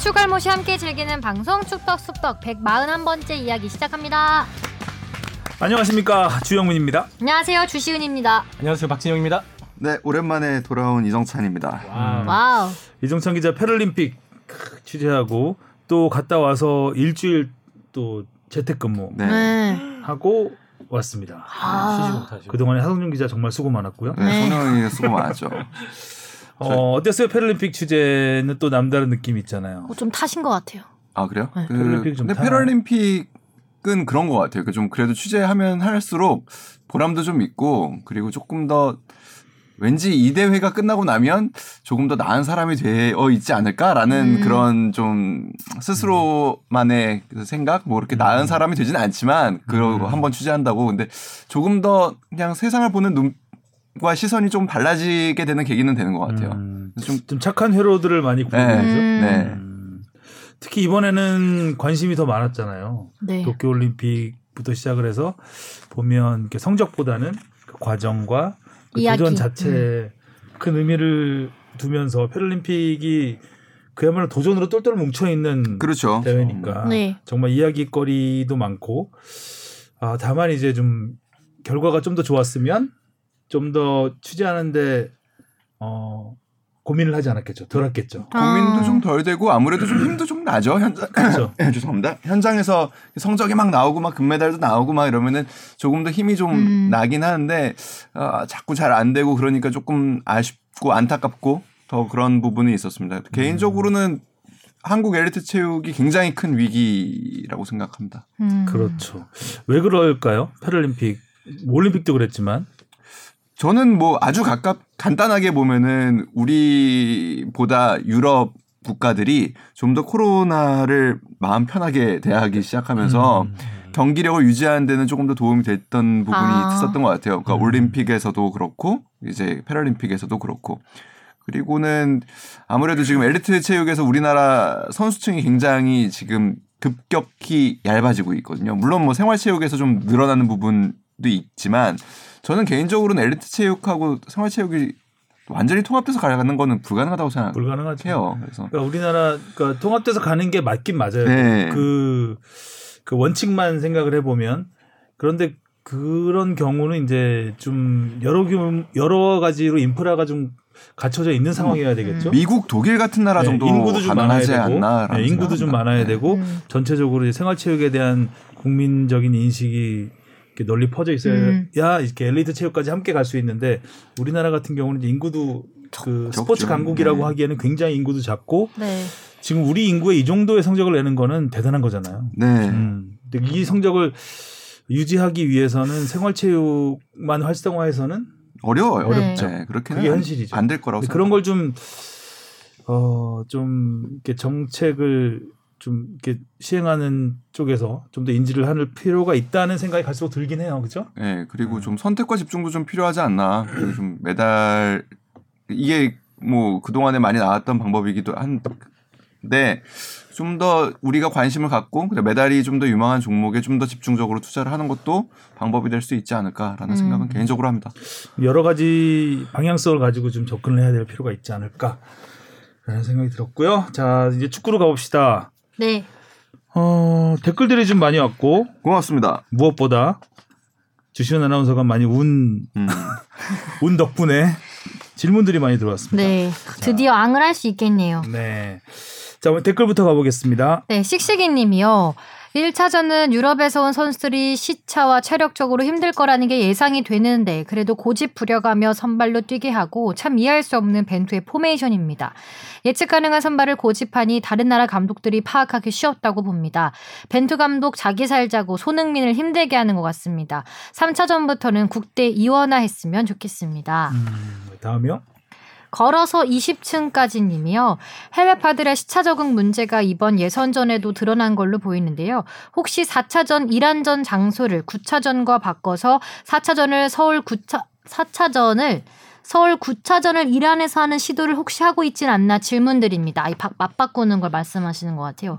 축알못이 함께 즐기는 방송 축덕숙덕 141번째 이야기 시작합니다. 안녕하십니까 주영민입니다. 안녕하세요 주시은입니다. 안녕하세요 박진영입니다. 네, 오랜만에 돌아온 이정찬입니다. 와. 와우. 이정찬 기자 패럴림픽 취재하고 또 갔다 와서 일주일 또 재택근무 네. 네. 하고 왔습니다. 아. 쉬지 못하시고. 그동안에 하성준 기자 정말 수고 많았고요. 네, 네. 손흥이 수고 많았죠. 어, 어땠어요? 패럴림픽 취재는 또 남다른 느낌이 있잖아요. 어, 좀 타신 것 같아요. 아 그래요? 네. 그, 패럴림픽 좀 근데 타나? 패럴림픽은 그런 것 같아요. 그 좀 그래도 취재하면 할수록 보람도 좀 있고 그리고 조금 더 왠지 이 대회가 끝나고 나면 조금 더 나은 사람이 되어 있지 않을까라는 음. 그런 좀 스스로만의 그 생각 뭐 그렇게 나은 사람이 되지는 않지만 그러고 음. 한번 취재한다고 근데 조금 더 그냥 세상을 보는 눈 과 시선이 좀 달라지게 되는 계기는 되는 것 같아요. 음, 좀 좀 착한 회로들을 많이 구는 네. 거죠. 음. 네. 음, 특히 이번에는 관심이 더 많았잖아요. 네. 도쿄올림픽부터 시작을 해서 보면 성적보다는 그 과정과 그. 도전 자체에 큰 의미를 두면서 패럴림픽이 그야말로 도전으로 똘똘 뭉쳐 있는 그렇죠. 대회니까 네. 정말 이야기거리도 많고 아 다만 이제 좀 결과가 좀 더 좋았으면 좀 더 취재하는데 어 고민을 하지 않았겠죠. 덜 했겠죠. 고민도 아. 좀덜 되고 아무래도 좀 힘도 좀 나죠 현장. 그렇죠. 죄송합니다. 현장에서 성적이 막 나오고 막 금메달도 나오고 막 이러면은 조금 더 힘이 좀 음. 나긴 하는데 아, 자꾸 잘 안 되고 그러니까 조금 아쉽고 안타깝고 더 그런 부분이 있었습니다. 개인적으로는 한국 엘리트 체육이 굉장히 큰 위기라고 생각합니다. 음. 그렇죠. 왜 그럴까요? 패럴림픽 올림픽도 그랬지만 저는 뭐 아주 가깝 간단하게 보면은 우리보다 유럽 국가들이 좀 더 코로나를 마음 편하게 대하기 시작하면서 음. 경기력을 유지하는 데는 조금 더 도움이 됐던 부분이 아. 있었던 것 같아요. 그러니까 음. 올림픽에서도 그렇고 이제 패럴림픽에서도 그렇고 그리고는 아무래도 지금 엘리트 체육에서 우리나라 선수층이 굉장히 지금 급격히 얇아지고 있거든요. 물론 뭐 생활체육에서 좀 늘어나는 부분도 있지만 저는 개인적으로는 엘리트 체육하고 생활체육이 완전히 통합돼서 가는 거는 불가능하다고 생각해요. 불가능하죠 그래서 그러니까 우리나라 그러니까 통합돼서 가는 게 맞긴 맞아요 네. 그, 그 원칙만 생각을 해보면 그런데 그런 경우는 이제 좀 여러 규 여러 가지로 인프라가 좀 갖춰져 있는 상황이어야 되겠죠. 미국, 독일 같은 나라 네, 정도 인구도 좀 많아야 가능하지 되고, 않나라는 네, 인구도 좀. 많아야 네. 되고 음. 전체적으로 생활체육에 대한 국민적인 인식이 이렇게 널리 퍼져 있어야 음. 이렇게 엘리트 체육까지 함께 갈 수 있는데 우리나라 같은 경우는 인구도 그 적죠. 스포츠 강국이라고 네. 하기에는 굉장히 인구도 작고 네. 지금 우리 인구의 이 정도의 성적을 내는 거는 대단한 거잖아요. 네. 음. 근데 이 성적을 유지하기 위해서는 생활체육만 활성화해서는 어려워요. 어렵죠. 네, 그렇게는 그게 현실이죠. 안 될 거라고 그런 생각합니다. 걸 좀, 어, 좀, 이렇게 정책을 좀 이렇게 시행하는 쪽에서 좀 더 인지를 할 필요가 있다는 생각이 갈수록 들긴 해요. 그죠? 네, 그리고 음. 좀 선택과 집중도 좀 필요하지 않나. 그리고 좀 메달 이게 뭐 그 동안에 많이 나왔던 방법이기도 한데 좀 더 우리가 관심을 갖고 그래 메달이 좀 더 유망한 종목에 좀 더 집중적으로 투자를 하는 것도 방법이 될 수 있지 않을까라는 음. 생각은 개인적으로 합니다. 여러 가지 방향성을 가지고 좀 접근을 해야 될 필요가 있지 않을까. 라는 생각이 들었고요. 자, 이제 축구로 가봅시다. 네. 어, 댓글들이 좀 많이 왔고, 고맙습니다. 무엇보다 주시은 아나운서가 많이 운, 음. 운 덕분에 질문들이 많이 들어왔습니다. 네. 드디어 앙을 할 수 있겠네요. 네. 자, 댓글부터 가보겠습니다. 네, 씩씩이 님이요. 1차전은 유럽에서 온 선수들이 시차와 체력적으로 힘들 거라는 게 예상이 되는데 그래도 고집 부려가며 선발로 뛰게 하고 참 이해할 수 없는 벤투의 포메이션입니다. 예측 가능한 선발을 고집하니 다른 나라 감독들이 파악하기 쉬웠다고 봅니다. 벤투 감독 자기 살자고 손흥민을 힘들게 하는 것 같습니다. 3차전부터는 국대 이원화 했으면 좋겠습니다. 음, 다음이요. 걸어서 20층까지 님이요. 해외 파들의 시차 적응 문제가 이번 예선전에도 드러난 걸로 보이는데요. 혹시 4차전 1안전 장소를 9차전과 바꿔서 4차전을 서울 9차 4차전을 서울 9차전을 이란에서 하는 시도를 혹시 하고 있진 않나 질문드립니다. 이 바- 맞바꾸는 걸 말씀하시는 것 같아요.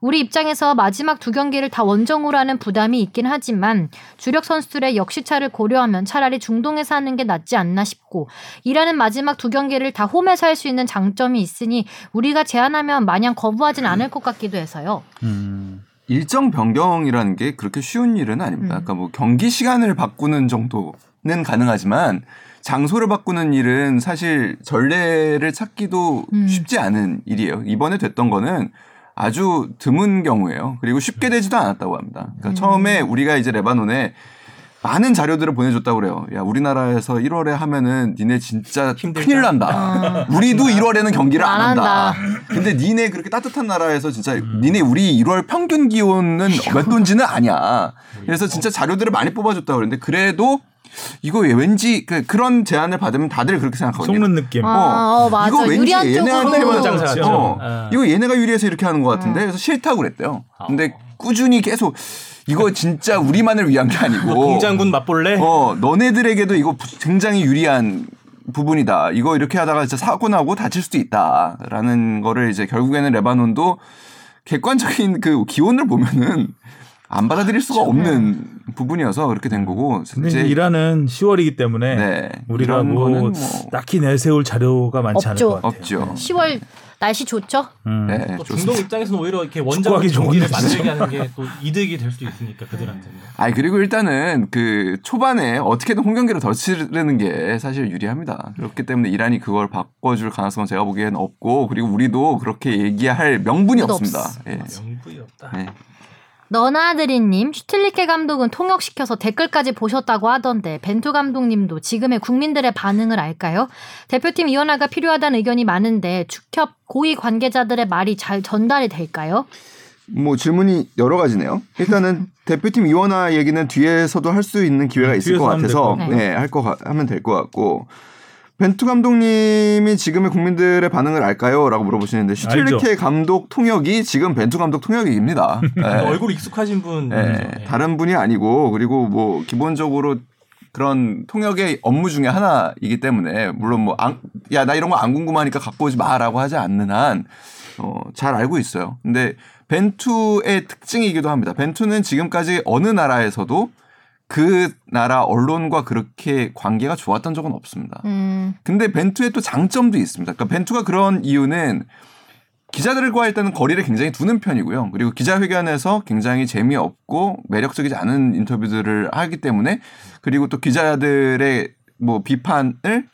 우리 입장에서 마지막 두 경기를 다 원정으로 하는 부담이 있긴 하지만 주력 선수들의 역시차를 고려하면 차라리 중동에서 하는 게 낫지 않나 싶고 이란은 마지막 두 경기를 다 홈에서 할 수 있는 장점이 있으니 우리가 제안하면 마냥 거부하진 않을 것 같기도 해서요. 음. 일정 변경이라는 게 그렇게 쉬운 일은 아닙니다. 음. 그러니까 뭐 경기 시간을 바꾸는 정도는 가능하지만 장소를 바꾸는 일은 사실 전례를 찾기도 음. 쉽지 않은 일이에요. 이번에 됐던 거는 아주 드문 경우예요. 그리고 쉽게 되지도 않았다고 합니다. 그러니까 음. 처음에 우리가 이제 레바논에 많은 자료들을 보내줬다고 그래요. 야, 우리나라에서 1월에 하면은 니네 진짜 힘들다. 큰일 난다. 어. 우리도 1월에는 경기를 안 안 한다. 한다. 근데 니네 그렇게 따뜻한 나라에서 진짜 니네 우리 1월 평균 기온은 몇 도인지는 아냐. 그래서 진짜 자료들을 많이 뽑아줬다고 그러는데 그래도 이거 왠지 그, 그런 제안을 받으면 다들 그렇게 생각하거든요. 속는 느낌. 아, 어, 맞아. 이거 왠지 얘네한테만 쪽으로. 장사하죠. 어, 어. 이거 얘네가 유리해서 이렇게 하는 것 같은데 그래서 싫다고 그랬대요. 근데 꾸준히 계속 이거 진짜 우리만을 위한 게 아니고 공장군 맛볼래? 어, 너네들에게도 이거 부- 굉장히 유리한 부분이다. 이거 이렇게 하다가 진짜 사고 나고 다칠 수도 있다라는 거를 이제 결국에는 레바논도 객관적인 그 기온을 보면은 안 받아들일 수가 없는 부분이어서 그렇게 된 거고 근데 이제 이란은 10월이기 때문에 네, 우리가 뭐, 거는 뭐 딱히 내세울 자료가 많지 없죠. 않을 것 같아요. 없죠. 10월 날씨 좋죠? 음. 네, 또 좋습니다. 중동 입장에서는 오히려 이렇게 경기를 좋은 만들게 하는 게 또 이득이 될 수도 있으니까 그들한테는. 아니 그리고 일단은 그 초반에 어떻게든 홈 경기를 더 치르는 게 사실 유리합니다. 그렇기 때문에 이란이 그걸 바꿔줄 가능성은 제가 보기에는 없고 그리고 우리도 그렇게 얘기할 명분이 없습니다. 없어. 예. 명분이 없다. 네. 너나드리님 슈틸리케 감독은 통역시켜서 댓글까지 보셨다고 하던데 벤투 감독님도 지금의 국민들의 반응을 알까요? 대표팀 이원화가 필요하다는 의견이 많은데 축협 고위 관계자들의 말이 잘 전달이 될까요? 뭐 질문이 여러 가지네요. 일단은 대표팀 이원화 얘기는 뒤에서도 할 수 있는 기회가 있을 뒤에서 것 같아서. 네, 할거 하면 될 것 같고 벤투 감독님이 지금의 국민들의 반응을 알까요?라고 물어보시는데 슈틸리케 감독 통역이 지금 벤투 감독 통역입니다. 네. 얼굴 익숙하신 분. 네, 다른 분이 아니고 그리고 뭐 기본적으로 그런 통역의 업무 중에 하나이기 때문에 물론 뭐 야 나 이런 거 안 궁금하니까 갖고 오지 마라고 하지 않는 한 어, 잘 알고 있어요. 근데 벤투의 특징이기도 합니다. 벤투는 지금까지 어느 나라에서도 그 나라 언론과 그렇게 관계가 좋았던 적은 없습니다. 음, 근데 벤투의 또 장점도 있습니다. 그러니까 벤투가 그런 이유는 기자들과 일단은 거리를 굉장히 두는 편이고요. 그리고 기자회견에서 굉장히 재미없고 매력적이지 않은 인터뷰들을 하기 때문에 그리고 또 기자들의 뭐 비판을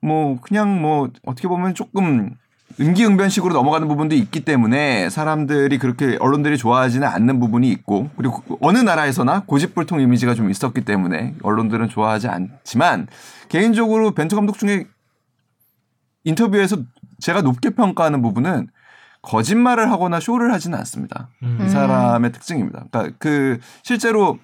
뭐 그냥 뭐 어떻게 보면 조금 임기응변식으로 넘어가는 부분도 있기 때문에 사람들이 그렇게 언론들이 좋아하지는 않는 부분이 있고 그리고 어느 나라에서나 고집불통 이미지가 좀 있었기 때문에 언론들은 좋아하지 않지만 개인적으로 벤투 감독 중에 인터뷰에서 제가 높게 평가하는 부분은 거짓말을 하거나 쇼를 하지는 않습니다. 음. 이 사람의 특징입니다. 그러니까 그 실제로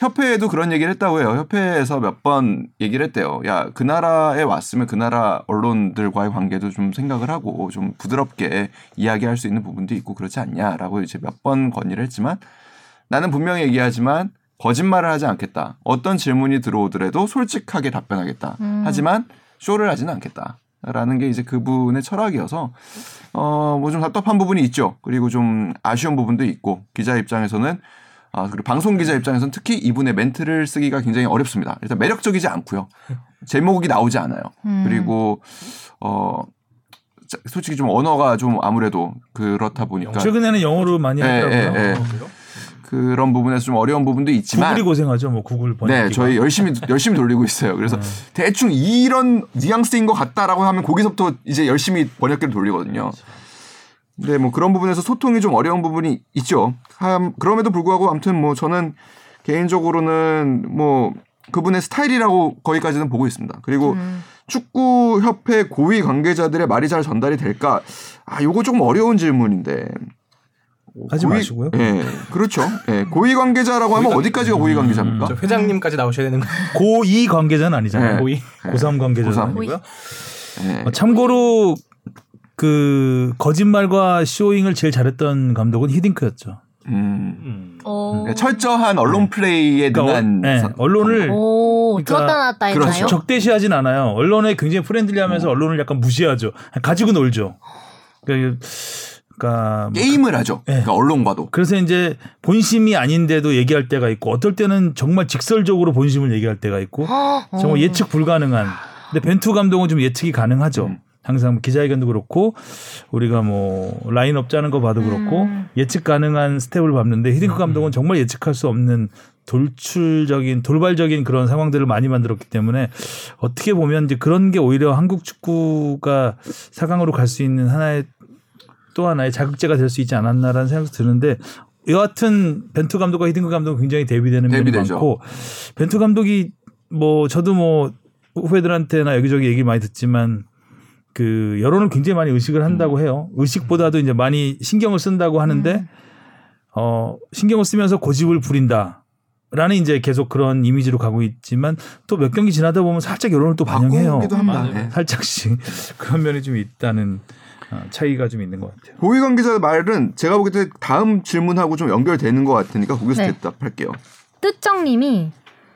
협회에도 그런 얘기를 했다고 해요. 협회에서 몇 번 얘기를 했대요. 야, 그 나라에 왔으면 그 나라 언론들과의 관계도 좀 생각을 하고 좀 부드럽게 이야기할 수 있는 부분도 있고 그렇지 않냐라고 이제 몇 번 건의를 했지만 나는 분명히 얘기하지만 거짓말을 하지 않겠다. 어떤 질문이 들어오더라도 솔직하게 답변하겠다. 음. 하지만 쇼를 하지는 않겠다. 라는 게 이제 그분의 철학이어서 어 뭐 좀 답답한 부분이 있죠. 그리고 좀 아쉬운 부분도 있고 기자 입장에서는 아 그리고 방송 기자 입장에서는 특히 이분의 멘트를 쓰기가 굉장히 어렵습니다. 일단 매력적이지 않고요. 제목이 나오지 않아요. 음. 그리고 어 자, 솔직히 좀 언어가 좀 아무래도 그렇다 보니까 최근에는 영어로 많이 예, 하더라고요. 예, 예. 그런 부분에서 좀 어려운 부분도 있지만 구글이 고생하죠. 뭐 구글 번역. 네, 저희 열심히 열심히 돌리고 있어요. 그래서 네. 대충 이런 뉘앙스인 것 같다라고 하면 거기서부터 이제 열심히 번역기를 돌리거든요. 근데 뭐 그런 부분에서 소통이 좀 어려운 부분이 있죠. 함- 그럼에도 불구하고 아무튼 뭐 저는 개인적으로는 뭐 그분의 스타일이라고 거기까지는 보고 있습니다. 그리고 음. 축구 협회 고위 관계자들의 말이 잘 전달이 될까? 아, 요거 조금 어려운 질문인데. 하지 마시고요. 예, 그렇죠. 예, 고위 관계자라고 하면 어디까지가 고위 관계자입니까? 저 회장님까지 나오셔야 되는 거. 고위 관계자는 아니잖아요. 네. 고위. 고3 관계자는 고3. 아니고요. 예. 어, 참고로 그 거짓말과 showing을 제일 잘했던 감독은 히딩크였죠. 음. 음. 어. 그러니까 철저한 언론 플레이에 그러니까 능한 어, 네, 사- 언론을 오. 그러니까 들었다 놨다 했나요? 그렇죠. 적대시하진 않아요. 언론에 굉장히 friendly하면서 음. 언론을 약간 무시하죠. 가지고 놀죠. 그러니까, 그러니까 뭐 게임을 하죠. 예. 그러니까 언론과도. 그래서 이제 본심이 아닌데도 얘기할 때가 있고 어떨 때는 정말 직설적으로 본심을 얘기할 때가 있고 어. 정말 예측 불가능한. 근데 벤투 감독은 좀 예측이 가능하죠. 음. 항상 뭐 기자회견도 그렇고 우리가 뭐 라인업 짜는 거 봐도 그렇고 음. 예측 가능한 스텝을 밟는데 히딩크 감독은 정말 예측할 수 없는 돌출적인 돌발적인 그런 상황들을 많이 만들었기 때문에 어떻게 보면 이제 그런 게 오히려 한국 축구가 4강으로 갈 수 있는 하나의 또 하나의 자극제가 될 수 있지 않았나라는 생각도 드는데 여하튼 벤투 감독과 히딩크 감독은 굉장히 대비되는 면이 대비되죠. 많고 벤투 감독이 뭐 저도 뭐 후배들한테나 여기저기 얘기 많이 듣지만 그 여론을 굉장히 많이 의식을 한다고 음. 해요. 의식보다도 이제 많이 신경을 쓴다고 하는데 음. 어 신경을 쓰면서 고집을 부린다. 라는 이제 계속 그런 이미지로 가고 있지만 또 몇 경기 지나다 보면 살짝 여론을 또 반영해요. 예. 살짝씩 그런 면이 좀 있다는 어, 차이가 좀 있는 것 같아요. 고위 관계자 말은 제가 보기에 때 다음 질문하고 좀 연결되는 것 같으니까 거기서 네. 대답할게요. 뜻정님이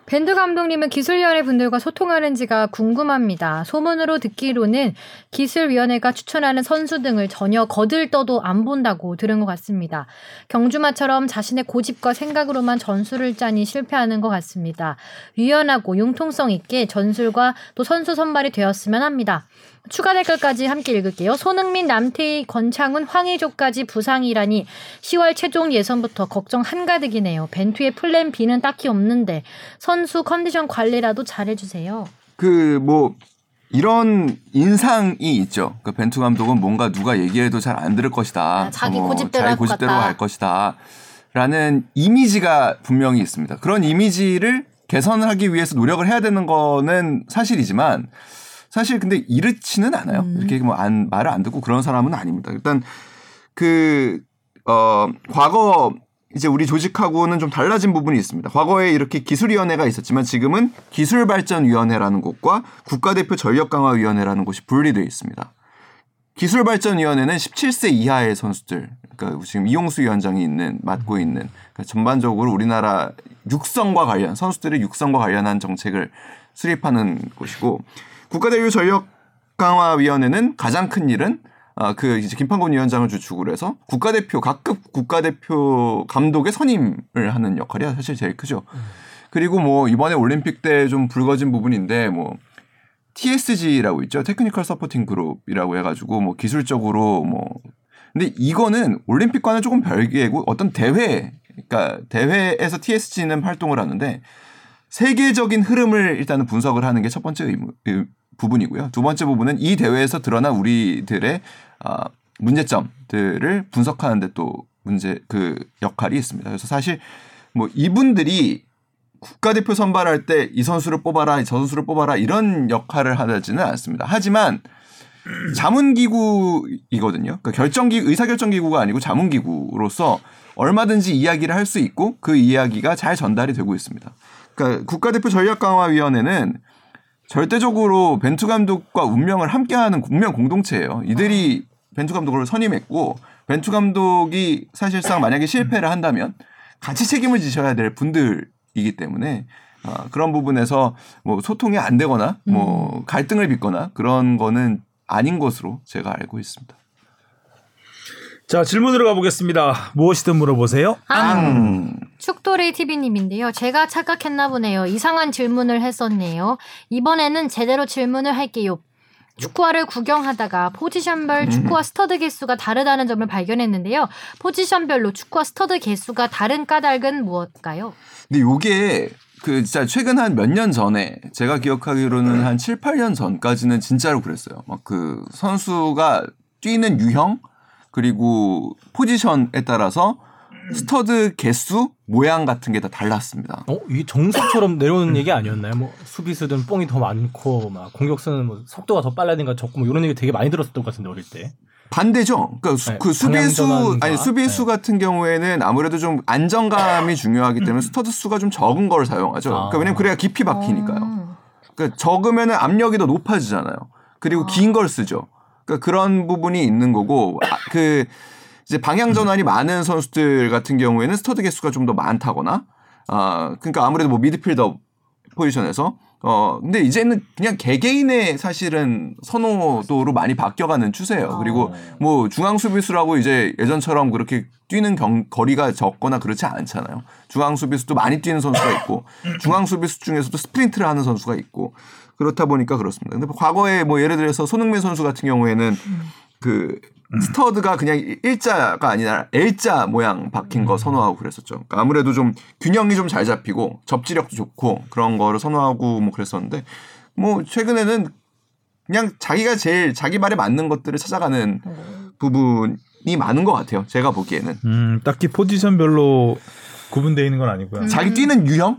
밴드 감독님은 기술위원회 분들과 소통하는지가 궁금합니다. 소문으로 듣기로는 기술위원회가 추천하는 선수 등을 전혀 거들떠도 안 본다고 들은 것 같습니다. 경주마처럼 자신의 고집과 생각으로만 전술을 짜니 실패하는 것 같습니다. 유연하고 융통성 있게 전술과 또 선수 선발이 되었으면 합니다. 추가 댓글까지 함께 읽을게요. 손흥민, 남태희, 권창훈, 황의조까지 부상이라니 10월 최종 예선부터 걱정 한가득이네요. 벤투의 플랜 B는 딱히 없는데 선수 컨디션 관리라도 잘해주세요. 그 뭐 이런 인상이 있죠. 그 벤투 감독은 뭔가 누가 얘기해도 잘 안 들을 것이다. 아, 자기 뭐 고집대로 자기 고집대로. 할 것이다. 라는 이미지가 분명히 있습니다. 그런 이미지를 개선을 하기 위해서 노력을 해야 되는 거는 사실이지만 사실 근데 이렇지는 않아요. 음. 이렇게 뭐 안, 말을 안 듣고 그런 사람은 아닙니다. 일단 그, 어, 과거 이제 우리 조직하고는 좀 달라진 부분이 있습니다. 과거에 이렇게 기술위원회가 있었지만 지금은 기술발전위원회라는 곳과 국가대표 전력강화위원회라는 곳이 분리되어 있습니다. 기술발전위원회는 17세 이하의 선수들, 그러니까 지금 이용수 위원장이 있는 맡고 있는 그러니까 전반적으로 우리나라 육성과 관련 선수들의 육성과 관련한 정책을 수립하는 곳이고 국가대표 전력 강화위원회는 가장 큰 일은 아, 그 이제 김판곤 위원장을 주축으로 해서 국가대표 각급 국가대표 감독의 선임을 하는 역할이 사실 제일 크죠. 그리고 뭐 이번에 올림픽 때 좀 불거진 부분인데 뭐 TSG라고 있죠. technical supporting group이라고 해가지고 뭐 기술적으로 뭐 근데 이거는 올림픽과는 조금 별개고 어떤 대회 그러니까 대회에서 TSG는 활동을 하는데 세계적인 흐름을 일단은 분석을 하는 게 첫 번째 의무, 의- 부분이고요. 두 번째 부분은 이 대회에서 드러난 우리들의 아, 문제점들을 분석하는데 또 문제 그 역할이 있습니다. 그래서 사실 뭐 이분들이 국가대표 선발할 때 이 선수를 뽑아라, 저 선수를 뽑아라 이런 역할을 하지는 않습니다. 하지만 자문기구이거든요. 그러니까 결정기 의사결정기구가 아니고 자문기구로서 얼마든지 이야기를 할 수 있고 그 이야기가 잘 전달이 되고 있습니다. 그러니까 국가대표 전략강화위원회는 절대적으로 벤투 감독과 운명을 함께하는 운명 공동체예요. 이들이 벤투 감독을 선임했고 벤투 감독이 사실상 만약에 실패를 한다면 같이 책임을 지셔야 될 분들이기 때문에 어, 그런 부분에서 뭐 소통이 안 되거나 뭐 갈등을 빚거나 그런 거는 아닌 것으로 제가 알고 있습니다. 자 질문으로 가보겠습니다. 무엇이든 물어보세요. 아, 음. 축돌이 TV님인데요. 제가 착각했나 보네요. 이상한 질문을 했었네요. 이번에는 제대로 질문을 할게요. 축구화를 구경하다가 포지션별 축구화 스터드 개수가 다르다는 점을 발견했는데요. 포지션별로 축구화 스터드 개수가 다른 까닭은 무엇일까요? 근데 요게 그 진짜 최근 한 몇 년 전에 제가 기억하기로는 한 7, 8년 전까지는 진짜로 그랬어요. 막 그 선수가 뛰는 유형 그리고 포지션에 따라서 스터드 개수, 모양 같은 게 다 달랐습니다. 어, 이게 정석처럼 내려오는 얘기 아니었나요? 뭐 수비수든 뽕이 더 많고 막 공격수는 뭐 속도가 더 빨라든가 적고 뭐 이런 얘기 되게 많이 들었었던 것 같은데 어릴 때. 반대죠. 그러니까 수, 네, 그 수비수 아니 수비수 네. 같은 경우에는 아무래도 좀 안정감이 중요하기 때문에 스터드 수가 좀 적은 걸 사용하죠. 그러니까 아. 왜냐면 그래야 깊이 박히니까요. 어. 그러니까 적으면은 압력이 더 높아지잖아요. 그리고 긴걸 쓰죠. 그러니까 그런 부분이 있는 거고 아, 그 이제 방향 전환이 많은 선수들 같은 경우에는 스터드 개수가 좀 더 많다거나 아 그러니까 아무래도 뭐 미드필더 포지션에서 어 근데 이제는 그냥 개개인의 사실은 선호도로 많이 바뀌어가는 추세예요. 그리고 뭐 중앙 수비수라고 이제 예전처럼 그렇게 뛰는 경, 거리가 적거나 그렇지 않잖아요. 중앙 수비수도 많이 뛰는 선수가 있고 중앙 수비수 중에서도 스프린트를 하는 선수가 있고 그렇다 보니까 그렇습니다. 근데 과거에 뭐 예를 들어서 손흥민 선수 같은 경우에는 그 스터드가 그냥 일자가 아니라 L자 모양 박힌 거 선호하고 그랬었죠. 그러니까 아무래도 좀 균형이 좀 잘 잡히고 접지력도 좋고 그런 거를 선호하고 뭐 그랬었는데 뭐 최근에는 그냥 자기가 제일 자기 말에 맞는 것들을 찾아가는 부분이 많은 것 같아요. 제가 보기에는 음, 딱히 포지션별로 구분되어 있는 건 아니고요. 자기 뛰는 유형,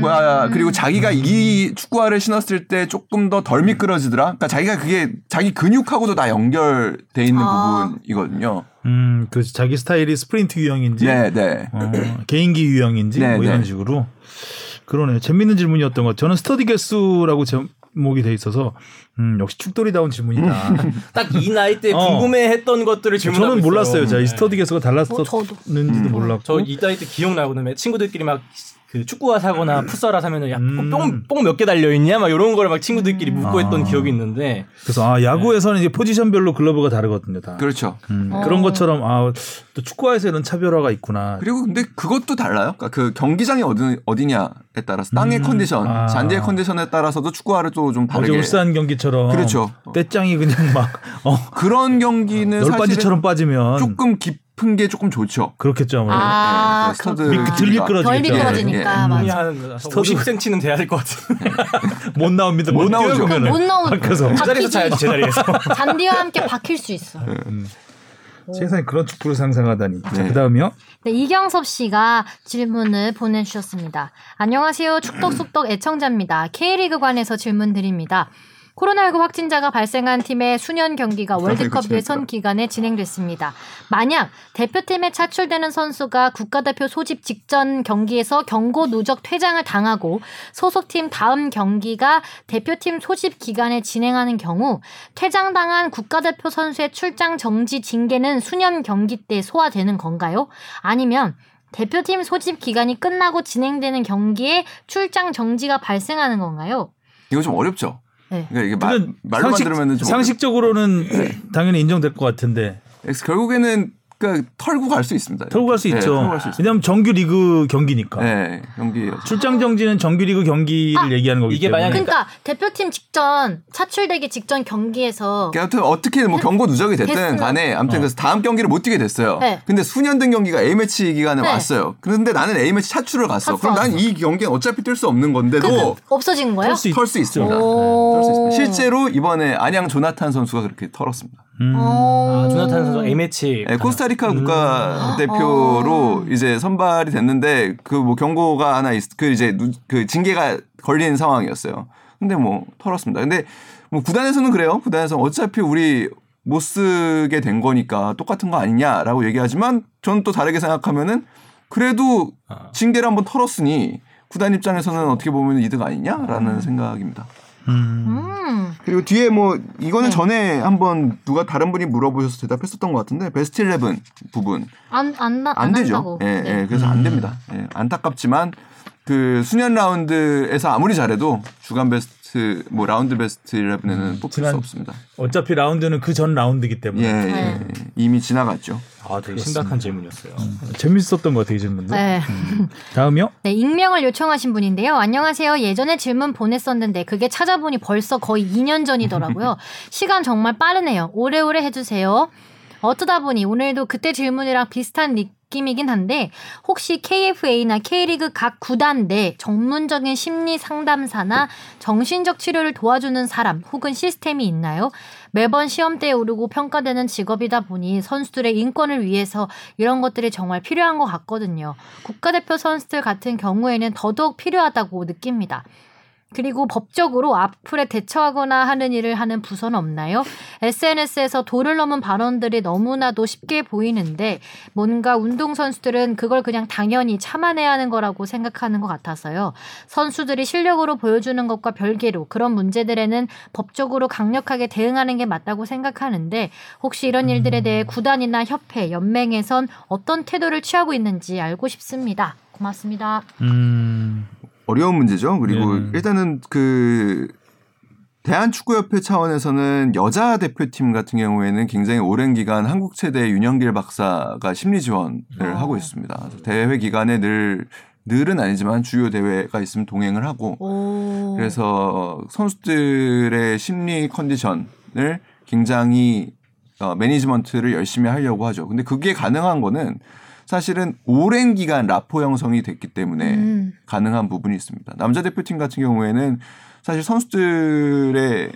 뭐야 그리고 자기가 이 축구화를 신었을 때 조금 더 덜 미끄러지더라. 그러니까 자기가 그게 자기 근육하고도 다 연결돼 있는 아. 부분이거든요. 음, 그 자기 스타일이 스프린트 유형인지 네, 네. 어, 개인기 유형인지 네, 뭐 이런 네. 식으로 그러네요. 재밌는 질문이었던 것. 저는 스터드 개수라고 제목이 돼 있어서 음, 역시 축돌이다운 질문이다. 딱 이 나이 때 어. 궁금해했던 것들을 질문하고 저는 몰랐어요. 있어요. 자, 이 네. 스터드 개수가 달랐었는지도 어, 저도. 몰랐고. 저 이 나이 때 기억나거든요. 친구들끼리 막 그 축구화 사거나 풋살화 사면은 음. 야뽕뽕 몇 개 달려 있냐 막 이런 걸막 친구들끼리 묻고 아. 했던 기억이 있는데 그래서 아 야구에서는 이제 포지션별로 글러브가 다르거든요. 다. 그렇죠. 음, 어. 그런 것처럼 아 또 축구화에서 이런 차별화가 있구나. 그리고 근데 그것도 달라요. 그러니까 그 경기장이 어디 어디냐에 따라서 땅의 음. 컨디션, 아. 잔디의 컨디션에 따라서도 축구화를 또좀 어제 다르게 울산 경기처럼 그렇죠. 떼짱이 그냥 막 어, 그런 경기는 널빤지처럼 사실은 빠지면 조금 깊은 게 조금 좋죠. 그렇겠죠. 아무래도. 아, 네, 스터드. 미- 들 미끄러지겠죠. 덜 미끄러지니까 예, 맞아. 한 스터드- 50cm는 돼야 될 것 같은. 못 나옵니다. 못 못 나오죠. 나오죠. 못 나오. 밖에서. 그 자리에서 차야지 제자리에서. 잔디와 함께 박힐 수 있어. 세상에 그런 축구를 상상하다니. 자, 네. 그다음이요. 네, 이경섭 씨가 질문을 보내주셨습니다. 안녕하세요. 축덕숙덕 애청자입니다. K리그 관해서 질문 드립니다. 코로나19 확진자가 발생한 팀의 수년 경기가 월드컵 재밌다. 예선 기간에 진행됐습니다. 만약 대표팀에 차출되는 선수가 국가대표 소집 직전 경기에서 경고 누적 퇴장을 당하고 소속팀 다음 경기가 대표팀 소집 기간에 진행하는 경우 퇴장당한 국가대표 선수의 출장 정지 징계는 수년 경기 때 소화되는 건가요? 아니면 대표팀 소집 기간이 끝나고 진행되는 경기에 출장 정지가 발생하는 건가요? 이거 좀 어렵죠. 네. 그러니까 이게 말, 근데 말로만 상식- 들으면 좀 상식적으로는 당연히 인정될 것 같은데. 결국에는 그러니까 털고 갈 수 있습니다. 털고 갈수 네, 있죠. 털고 갈 수. 왜냐하면 정규 리그 경기니까. 네, 경기 출장 정지는 정규 리그 경기를 아, 얘기하는 거기 이게 때문에. 만약에 그러니까 대표팀 직전 차출되기 직전 경기에서 아무튼 어떻게 뭐 경고 누적이 됐든 됐으면- 간에 아무튼 어. 그래서 다음 경기를 못 뛰게 됐어요. 네. 근데 수년 된 경기가 A 매치 기간에 네. 왔어요. 그런데 나는 A 매치 차출을 갔어. 갔어, 그럼 난. 이 경기는 어차피 뛸 수 없는 건데도 그 없어진 거예요? 털수 있- 털수 있습니다. 네, 오. 털수 있습니다. 실제로 이번에 안양 조나탄 선수가 그렇게 털었습니다. 음. 어. 아, 조나탄 선수 A매치. 네, 코스타리카 음. 국가대표로 어. 이제 선발이 됐는데 그 뭐 경고가 하나 있, 그 이제 누- 그 징계가 걸린 상황이었어요. 근데 뭐 털었습니다. 근데 뭐 구단에서는 그래요. 구단에서 어차피 우리 못 쓰게 된 거니까 똑같은 거 아니냐라고 얘기하지만 저는 또 다르게 생각하면은 그래도 아. 징계를 한번 털었으니 구단 입장에서는 어떻게 보면 이득 아니냐라는 생각입니다. 음. 음. 그리고 뒤에 뭐 이거는 네. 전에 한번 누가 다른 분이 물어보셔서 대답했었던 것 같은데 베스트 11 부분 안, 안, 나- 안안 되죠. 한다고. 예, 네. 예, 그래서 안 됩니다. 예, 안타깝지만 그 수년 라운드에서 아무리 잘해도 주간 베스트 뭐 라운드 베스트 11에는 뽑힐 지난- 수 없습니다. 어차피 라운드는 그 전 라운드이기 예, 때문에 예, 네. 예. 이미 지나갔죠. 아, 되게 심각한 질문이었어요. 재밌었던 것 같아요 이 질문도. 네. 다음이요. 네, 익명을 요청하신 분인데요. 안녕하세요. 예전에 질문 보냈었는데 그게 찾아보니 벌써 거의 2년 전이더라고요. 시간 정말 빠르네요. 오래오래 해주세요. 어쩌다 보니 오늘도 그때 질문이랑 비슷한 느낌이긴 한데 혹시 KFA나 K리그 각 구단 내 전문적인 심리 상담사나 정신적 치료를 도와주는 사람 혹은 시스템이 있나요? 매번 시험대에 오르고 평가되는 직업이다 보니 선수들의 인권을 위해서 이런 것들이 정말 필요한 것 같거든요. 국가대표 선수들 같은 경우에는 더더욱 필요하다고 느낍니다. 그리고 법적으로 악플에 대처하거나 하는 일을 하는 부서는 없나요? SNS에서 도를 넘은 발언들이 너무나도 쉽게 보이는데 뭔가 운동선수들은 그걸 그냥 당연히 참아내야 하는 거라고 생각하는 것 같아서요. 선수들이 실력으로 보여주는 것과 별개로 그런 문제들에는 법적으로 강력하게 대응하는 게 맞다고 생각하는데 혹시 이런 일들에 대해 구단이나 협회, 연맹에선 어떤 태도를 취하고 있는지 알고 싶습니다. 고맙습니다. 음. 어려운 문제죠. 그리고 네. 일단은 그 대한축구협회 차원에서는 여자 대표팀 같은 경우에는 굉장히 오랜 기간 한국체대 윤영길 박사가 심리 지원을 아. 하고 있습니다. 그래서 대회 기간에 늘 늘은 아니지만 주요 대회가 있으면 동행을 하고 오. 그래서 선수들의 심리 컨디션을 굉장히 어, 매니지먼트를 열심히 하려고 하죠. 근데 그게 가능한 거는 사실은 오랜 기간 라포 형성이 됐기 때문에 음. 가능한 부분이 있습니다. 남자 대표팀 같은 경우에는 사실 선수들의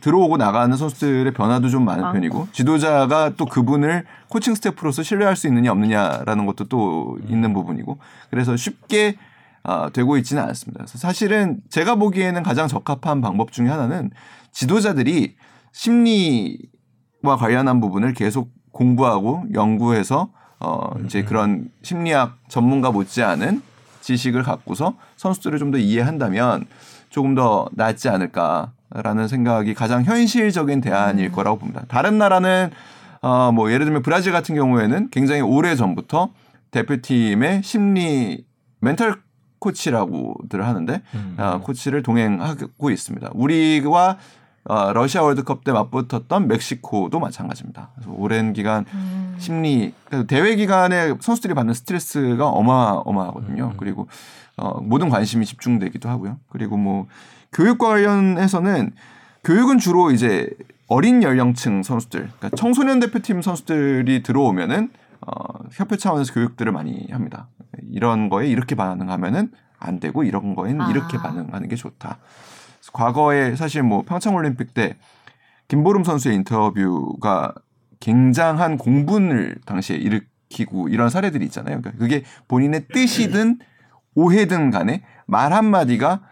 들어오고 나가는 선수들의 변화도 좀 많은 많고. 편이고 지도자가 또 그분을 코칭 스태프로서 신뢰할 수 있느냐 없느냐라는 것도 또 있는 부분이고 그래서 쉽게 아, 되고 있지는 않습니다. 그래서 사실은 제가 보기에는 가장 적합한 방법 중에 하나는 지도자들이 심리와 관련한 부분을 계속 공부하고 연구해서 어 이제 그런 심리학 전문가 못지않은 지식을 갖고서 선수들을 좀 더 이해한다면 조금 더 낫지 않을까라는 생각이 가장 현실적인 대안일 거라고 봅니다. 다른 나라는 어 뭐 예를 들면 브라질 같은 경우에는 굉장히 오래 전부터 대표팀의 심리 멘탈 코치라고들 하는데 음. 아, 코치를 동행하고 있습니다. 우리와 어, 러시아 월드컵 때 맞붙었던 멕시코도 마찬가지입니다. 그래서 오랜 기간 음. 심리 대회 기간에 선수들이 받는 스트레스가 어마어마하거든요. 음. 그리고 어, 모든 관심이 집중되기도 하고요. 그리고 뭐 교육과 관련해서는 교육은 주로 이제 어린 연령층 선수들, 그러니까 청소년 대표팀 선수들이 들어오면은 어, 협회 차원에서 교육들을 많이 합니다. 이런 거에 이렇게 반응하면은 안 되고 이런 거에는 아. 이렇게 반응하는 게 좋다. 과거에 사실 뭐 평창 올림픽 때 김보름 선수의 인터뷰가 굉장한 공분을 당시에 일으키고 이런 사례들이 있잖아요. 그러니까 그게 본인의 뜻이든 오해든 간에 말 한마디가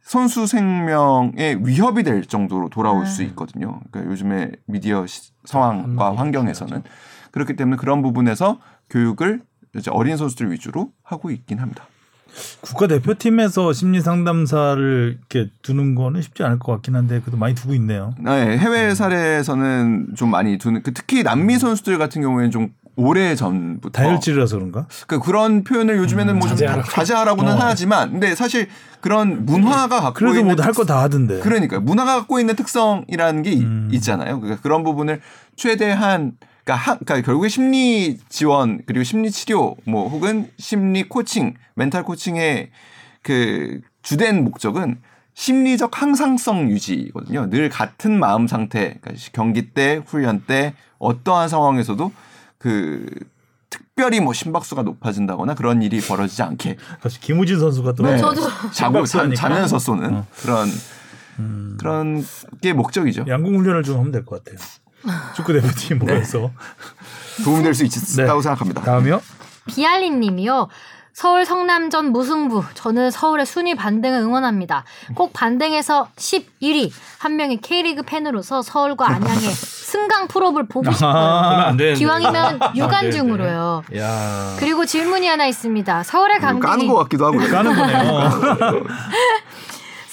선수 생명에 위협이 될 정도로 돌아올 수 있거든요. 그러니까 요즘에 미디어 시- 상황과 환경에서는 그렇기 때문에 그런 부분에서 교육을 이제 어린 선수들 위주로 하고 있긴 합니다. 국가 대표팀에서 심리 상담사를 이렇게 두는 거는 쉽지 않을 것 같긴 한데 그래도 많이 두고 있네요. 네, 음. 해외 사례에서는 좀 많이 두는 그 특히 남미 선수들 같은 경우에는 좀 오래 전부터 다혈질이라서 그런가? 그 그런 표현을 요즘에는 뭐좀 자제하라고. 자제하라 고는 어. 하지만 근데 사실 그런 문화가 갖고 그래도 있는 뭐할거 다 하던데. 그러니까 문화가 갖고 있는 특성이라는 게 이- 음. 있잖아요. 그러니까 그런 부분을 최대한 그러니까, 한, 그러니까 결국에 심리 지원 그리고 심리 치료 뭐 혹은 심리 코칭, 멘탈 코칭의 그 주된 목적은 심리적 항상성 유지거든요. 늘 같은 마음 상태, 그러니까 경기 때, 훈련 때 어떠한 상황에서도 그 특별히 뭐 심박수가 높아진다거나 그런 일이 벌어지지 않게 사실 김우진 선수가 또 네. 저도 자고. 자면서 쏘는 어. 그런 음, 그런 게 목적이죠. 양궁 훈련을 좀 하면 될 것 같아요. 축구 대표팀 모여서 도움될 수 있다고 네. 생각합니다. 다음이요. 비알린 님이요. 서울 성남전 무승부. 저는 서울의 순위 반등을 응원합니다. 꼭 반등해서 11위. 한 명의 K리그 팬으로서 서울과 안양의 승강 플옵을 보고 싶어요. 아, 안 되는데. 기왕이면 네, 유관중으로요. 야, 그리고 질문이 하나 있습니다. 서울의 까는 강등이 것 같기도 하고요. 까는 거네요.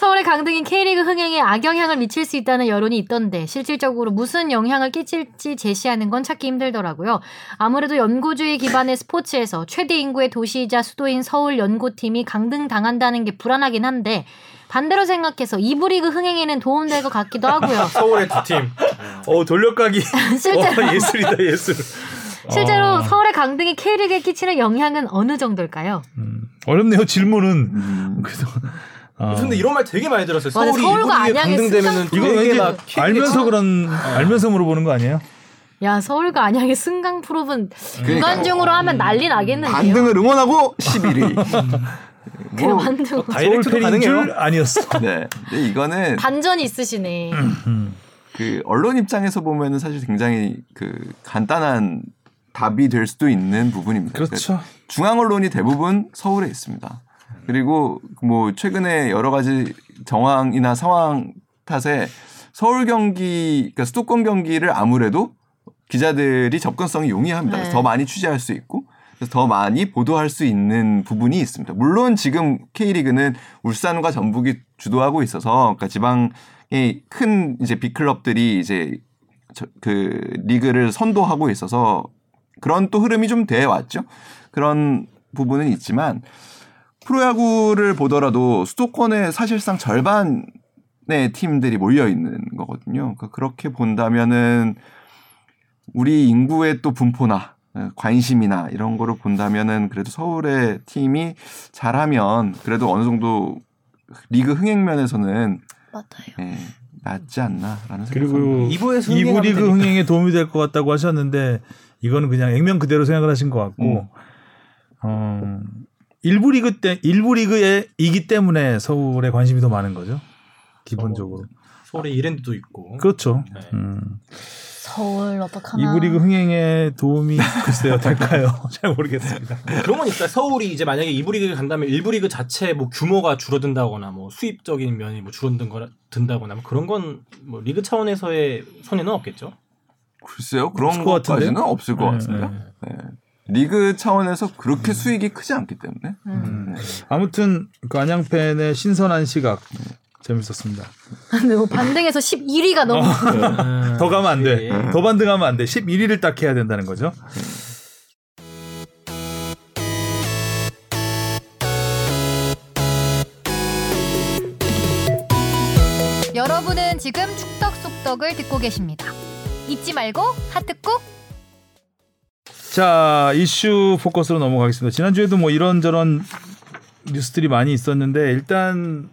서울의 강등이 K리그 흥행에 악영향을 미칠 수 있다는 여론이 있던데 실질적으로 무슨 영향을 끼칠지 제시하는 건 찾기 힘들더라고요. 아무래도 연고주의 기반의 스포츠에서 최대 인구의 도시이자 수도인 서울 연고팀이 강등 당한다는 게 불안하긴 한데 반대로 생각해서 이부 리그 흥행에는 도움될 것 같기도 하고요. 서울의 두 팀. 어 돌려가기. 실제로 어, 예술이다 예술. 실제로 어. 서울의 강등이 K리그에 끼치는 영향은 어느 정도일까요? 음, 어렵네요 질문은. 음, 그래서. 어. 근데 이런 말 되게 많이 들었어요. 맞아, 서울이 서울과 강등되면은 승강 이거 왠지 막 알면서 그런 알면서 물어보는 거 아니에요? 야 서울과 안양의 승강 프로은 그러니까 유관중으로 하면 난리 나겠는데요. 반등을 응원하고 11위. 그 뭐, 가능해요. 줄 아니었어. 네. 근데 이거는 반전이 있으시네. 음. 그 언론 입장에서 보면은 사실 굉장히 그 간단한 답이 될 수도 있는 부분입니다. 그렇죠. 중앙 언론이 대부분 서울에 있습니다. 그리고 뭐 최근에 여러 가지 정황이나 상황 탓에 서울 경기, 그러니까 수도권 경기를 아무래도 기자들이 접근성이 용이합니다. 네. 더 많이 취재할 수 있고 그래서 더 많이 보도할 수 있는 부분이 있습니다. 물론 지금 K리그는 울산과 전북이 주도하고 있어서 그러니까 지방의 큰 이제 빅클럽들이 이제 저- 그 리그를 선도하고 있어서 그런 또 흐름이 좀 돼 왔죠. 그런 부분은 있지만 프로야구를 보더라도 수도권에 사실상 절반의 팀들이 몰려 있는 거거든요. 그러니까 그렇게 본다면은 우리 인구의 또 분포나 어, 관심이나 이런 거를 본다면은 그래도 서울의 팀이 잘하면 그래도 어느 정도 리그 흥행 면에서는 맞아요. 예, 낫지 않나라는 생각이 그리고 이부에서 이부 흥행하면 리그 되니까. 흥행에 도움이 될 것 같다고 하셨는데 이거는 그냥 액면 그대로 생각을 하신 것 같고 음. 어, 일부 리그 때 일부 리그에 이기 때문에 서울에 관심이 더 많은 거죠. 기본적으로. 서울에 이랜드도 있고. 그렇죠. 네. 음. 서울 어떡하나. 이부 리그 흥행에 도움이 글쎄요 될까요? 잘 모르겠습니다. 그런 건 있어요. 서울이 이제 만약에 이부 리그 간다면 일부 리그 자체 뭐 규모가 줄어든다거나 뭐 수입적인 면이 뭐 줄어든 거나 든다거나 뭐 그런 건 뭐 리그 차원에서의 손해는 없겠죠. 글쎄요 그런 것 같은데? 것까지는 없을 것 네, 같습니다. 네. 네. 리그 차원에서 그렇게 수익이 크지 않기 때문에 음. 네. 아무튼 그 안양팬의 신선한 시각 재밌었습니다. 근데 뭐 반등해서 11위가 너무 음. 더 가면 안 돼. 예. 더 반등하면 안 돼. 11위를 딱 해야 된다는 거죠. 여러분은 지금 축덕 속덕을 듣고 계십니다. 잊지 말고 하트 꾹. 자 이슈 포커스로 넘어가겠습니다. 지난주에도 뭐 이런저런 뉴스들이 많이 있었는데 일단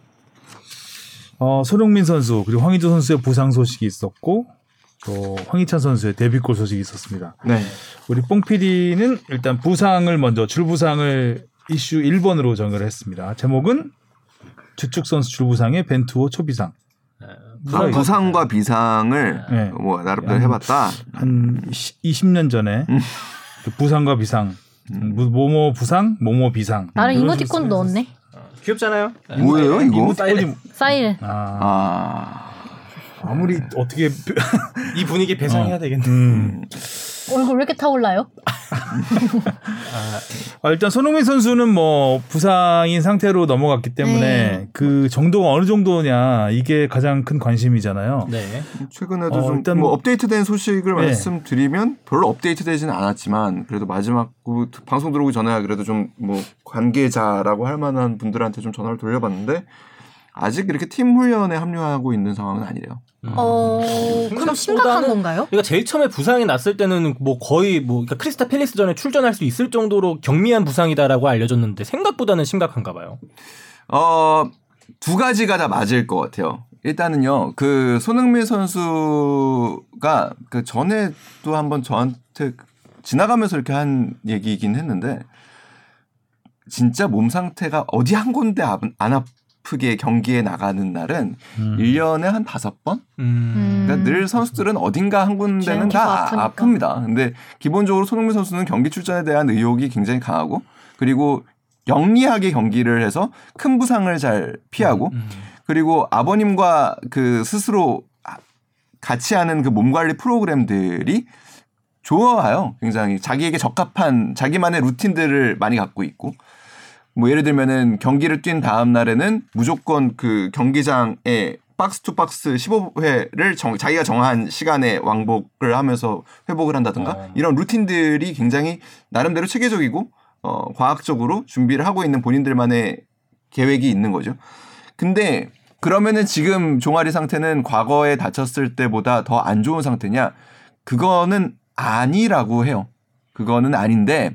어, 손흥민 선수 그리고 황희조 선수의 부상 소식이 있었고 또 황희찬 선수의 데뷔골 소식이 있었습니다. 네. 우리 뽕 PD는 일단 부상을 먼저 줄부상을 이슈 1번으로 정을 했습니다. 제목은 주축 선수 줄부상의 벤투호 초비상. 아, 부상과 비상을 네. 뭐 나름대로 해봤다. 한 20년 전에 그 부상과 비상, 뭐- 뭐뭐 부상, 뭐뭐 비상. 나는 이런 이모티콘 넣었네. 귀엽잖아요. 뭐예요 이거? 이모 사이렌. 사이렌. 아, 아 아무리 어떻게 이 분위기 배상해야 되겠네. 음. 얼굴 왜 이렇게 타올라요? 아, 일단 손흥민 선수는 뭐 부상인 상태로 넘어갔기 때문에 네. 그 정도가 어느 정도냐 이게 가장 큰 관심이잖아요. 네. 최근에도 어, 좀 일단 뭐 뭐- 업데이트된 소식을 네. 말씀드리면 별로 업데이트되지는 않았지만 그래도 마지막 그 방송 들어오기 전에 그래도 좀 뭐 관계자라고 할 만한 분들한테 좀 전화를 돌려봤는데 아직 이렇게 팀 훈련에 합류하고 있는 상황은 아니래요. 어, 그럼 심각한 건가요? 그러니까 제일 처음에 부상이 났을 때는 뭐 거의 뭐 그러니까 크리스타 팰리스 전에 출전할 수 있을 정도로 경미한 부상이다라고 알려졌는데 생각보다는 심각한가 봐요. 어, 두 가지가 다 맞을 것 같아요. 일단은요, 그 손흥민 선수가 그 전에도 한번 저한테 지나가면서 이렇게 한 얘기이긴 했는데, 진짜 몸 상태가 어디 한 군데 안, 안 아프 게 경기에 나가는 날은 음. 1년에 한 다섯 번? 음. 그러니까 늘 선수들은 어딘가 한 군데는 다 아프니까. 아픕니다. 근데 기본적으로 손흥민 선수는 경기 출전에 대한 의욕이 굉장히 강하고 그리고 영리하게 경기를 해서 큰 부상을 잘 피하고 음. 그리고 아버님과 그 스스로 같이 하는 그 몸 관리 프로그램들이 좋아요. 굉장히 자기에게 적합한 자기만의 루틴들을 많이 갖고 있고 뭐 예를 들면은 경기를 뛴 다음 날에는 무조건 그 경기장에 box to box 15회를 정, 자기가 정한 시간에 왕복을 하면서 회복을 한다든가 어. 이런 루틴들이 굉장히 나름대로 체계적이고 어, 과학적으로 준비를 하고 있는 본인들만의 계획이 있는 거죠. 근데 그러면은 지금 종아리 상태는 과거에 다쳤을 때보다 더 안 좋은 상태냐? 그거는 아니라고 해요. 그거는 아닌데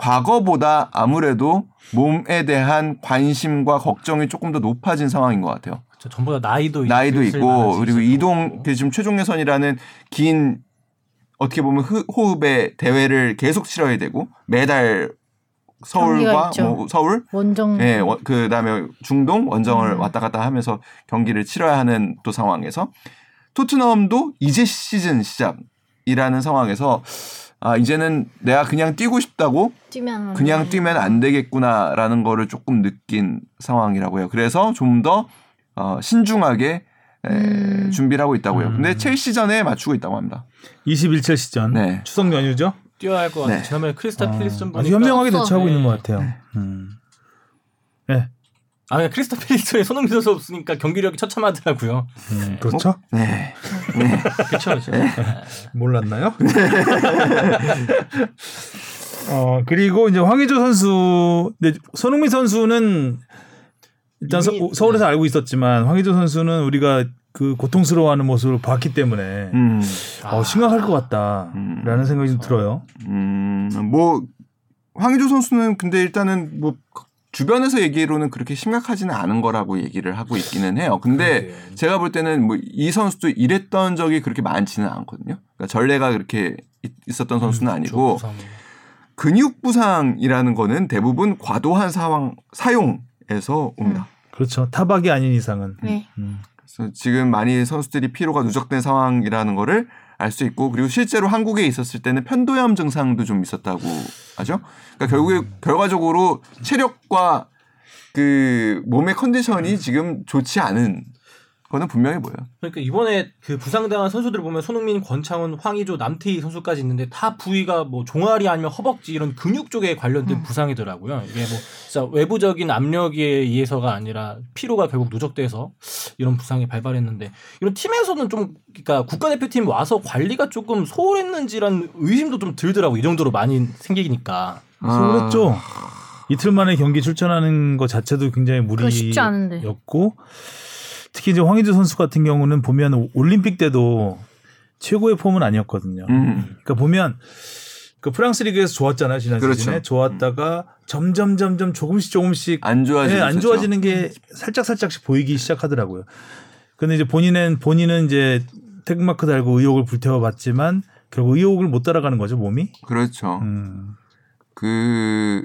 과거보다 아무래도 몸에 대한 관심과 걱정이 조금 더 높아진 상황인 것 같아요. 저 전보다 나이도 나이도 있고 그리고 이동. 그 지금 최종 예선이라는 긴 어떻게 보면 흡- 호흡의 대회를 계속 치러야 되고 매달 서울과. 뭐 서울 원정. 예, 원- 그다음에 중동 원정을 음. 왔다 갔다 하면서 경기를 치러야 하는 또 상황에서 토트넘도 이제 시즌 시작이라는 상황에서 아 이제는 내가 그냥 뛰고 싶다고 뛰면 그냥 뛰면 안 되겠구나라는 거를 조금 느낀 상황이라고 해요. 그래서 좀 더 어, 신중하게 에, 음. 준비를 하고 있다고요. 음. 근데 첼시전에 맞추고 있다고 합니다. 21차 시전 네. 추석 연휴죠. 뛰어야 할 것 같아요. 네. 지난번에 팰리스전 아, 보니까 아주 현명하게 없어. 대처하고 네. 있는 것 같아요. 음. 네, 아 그냥 크리스타 팰리스전에 손흥민 선수 없으니까 경기력이 처참하더라고요. 음, 그렇죠. 네. 그렇죠. 그렇죠. 몰랐나요? 어 그리고 이제 황의조 선수, 근데 손흥민 선수는 일단 서, 이미- 서 울에서 알고 있었지만 황의조 선수는 우리가 그 고통스러워하는 모습을 봤기 때문에 음, 어, 심각할 것 같다라는 음. 생각이 좀 들어요. 음, 뭐 황의조 선수는 근데 일단은 뭐 주변에서 얘기로는 그렇게 심각하지는 않은 거라고 얘기를 하고 있기는 해요. 근데 그러게요. 제가 볼 때는 뭐 이 선수도 이랬던 적이 그렇게 많지는 않거든요. 그러니까 전례가 그렇게 있- 있었던 선수는 아니고. 근육 부상이라는 거는 대부분 과도한 상황 사용에서 옵니다. 그렇죠. 타박이 아닌 이상은. 네. 음. 그래서 지금 많이 선수들이 피로가 누적된 상황이라는 거를 알 수 있고 그리고 실제로 한국에 있었을 때는 편도염 증상도 좀 있었다고 하죠. 그러니까 결국에 결과적으로 체력과 그 몸의 컨디션이 지금 좋지 않은 거는 분명해 보여요. 그러니까 이번에 그 부상당한 선수들 보면 손흥민, 권창훈, 황의조, 남태희 선수까지 있는데 다 부위가 뭐 종아리 아니면 허벅지 이런 근육 쪽에 관련된 부상이더라고요. 이게 뭐 진짜 외부적인 압력에 의해서가 아니라 피로가 결국 누적돼서 이런 부상이 발발했는데 이런 팀에서는 좀 그러니까 국가대표팀 와서 관리가 조금 소홀했는지란 의심도 좀 들더라고 이 정도로 많이 생기니까. 그렇죠. 이틀 만에 경기 출전하는 것 자체도 굉장히 그거 쉽지 않은데. 무리였고 특히 이제 황의조 선수 같은 경우는 보면 올림픽 때도 최고의 폼은 아니었거든요. 음. 그러니까 보면 그 프랑스 리그에서 좋았잖아요 지난 그렇죠. 시즌에 좋았다가 점점 점점 조금씩 조금씩 안 좋아지는 네, 안 좋아지는 게 살짝 살짝씩 보이기 시작하더라고요. 근데 이제 본인은 본인은 이제 태극마크 달고 의욕을 불태워봤지만 결국 의욕을 못 따라가는 거죠 몸이. 그렇죠. 음. 그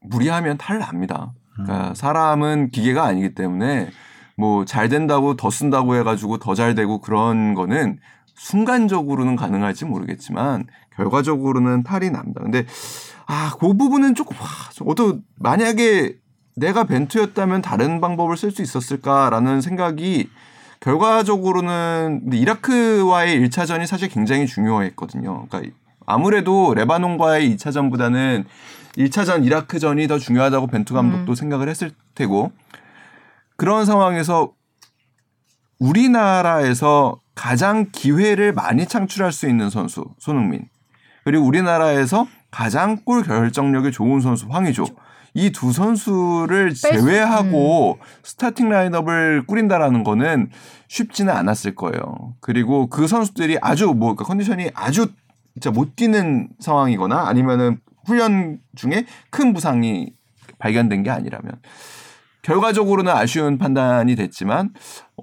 무리하면 탈 납니다. 음. 그러니까 사람은 기계가 아니기 때문에 뭐 잘 된다고 더 쓴다고 해가지고 더 잘 되고 그런 거는 순간적으로는 가능할지 모르겠지만 결과적으로는 탈이 납니다. 근데 아 그 부분은 조금 와, 저도 만약에 내가 벤투였다면 다른 방법을 쓸 수 있었을까라는 생각이 결과적으로는 이라크와의 1차전이 사실 굉장히 중요했거든요. 그러니까 아무래도 레바논과의 2차전보다는 1차전 이라크전이 더 중요하다고 벤투 감독도 생각을 했을 테고 그런 상황에서 우리나라에서 가장 기회를 많이 창출할 수 있는 선수 손흥민. 그리고 우리나라에서 가장 골 결정력이 좋은 선수 황의조. 이 두 선수를 수- 제외하고 스타팅 라인업을 꾸린다라는 거는 쉽지는 않았을 거예요. 그리고 그 선수들이 아주 뭐 그러니까 컨디션이 아주 진짜 못 뛰는 상황이거나 아니면은 훈련 중에 큰 부상이 발견된 게 아니라면 결과적으로는 아쉬운 판단이 됐지만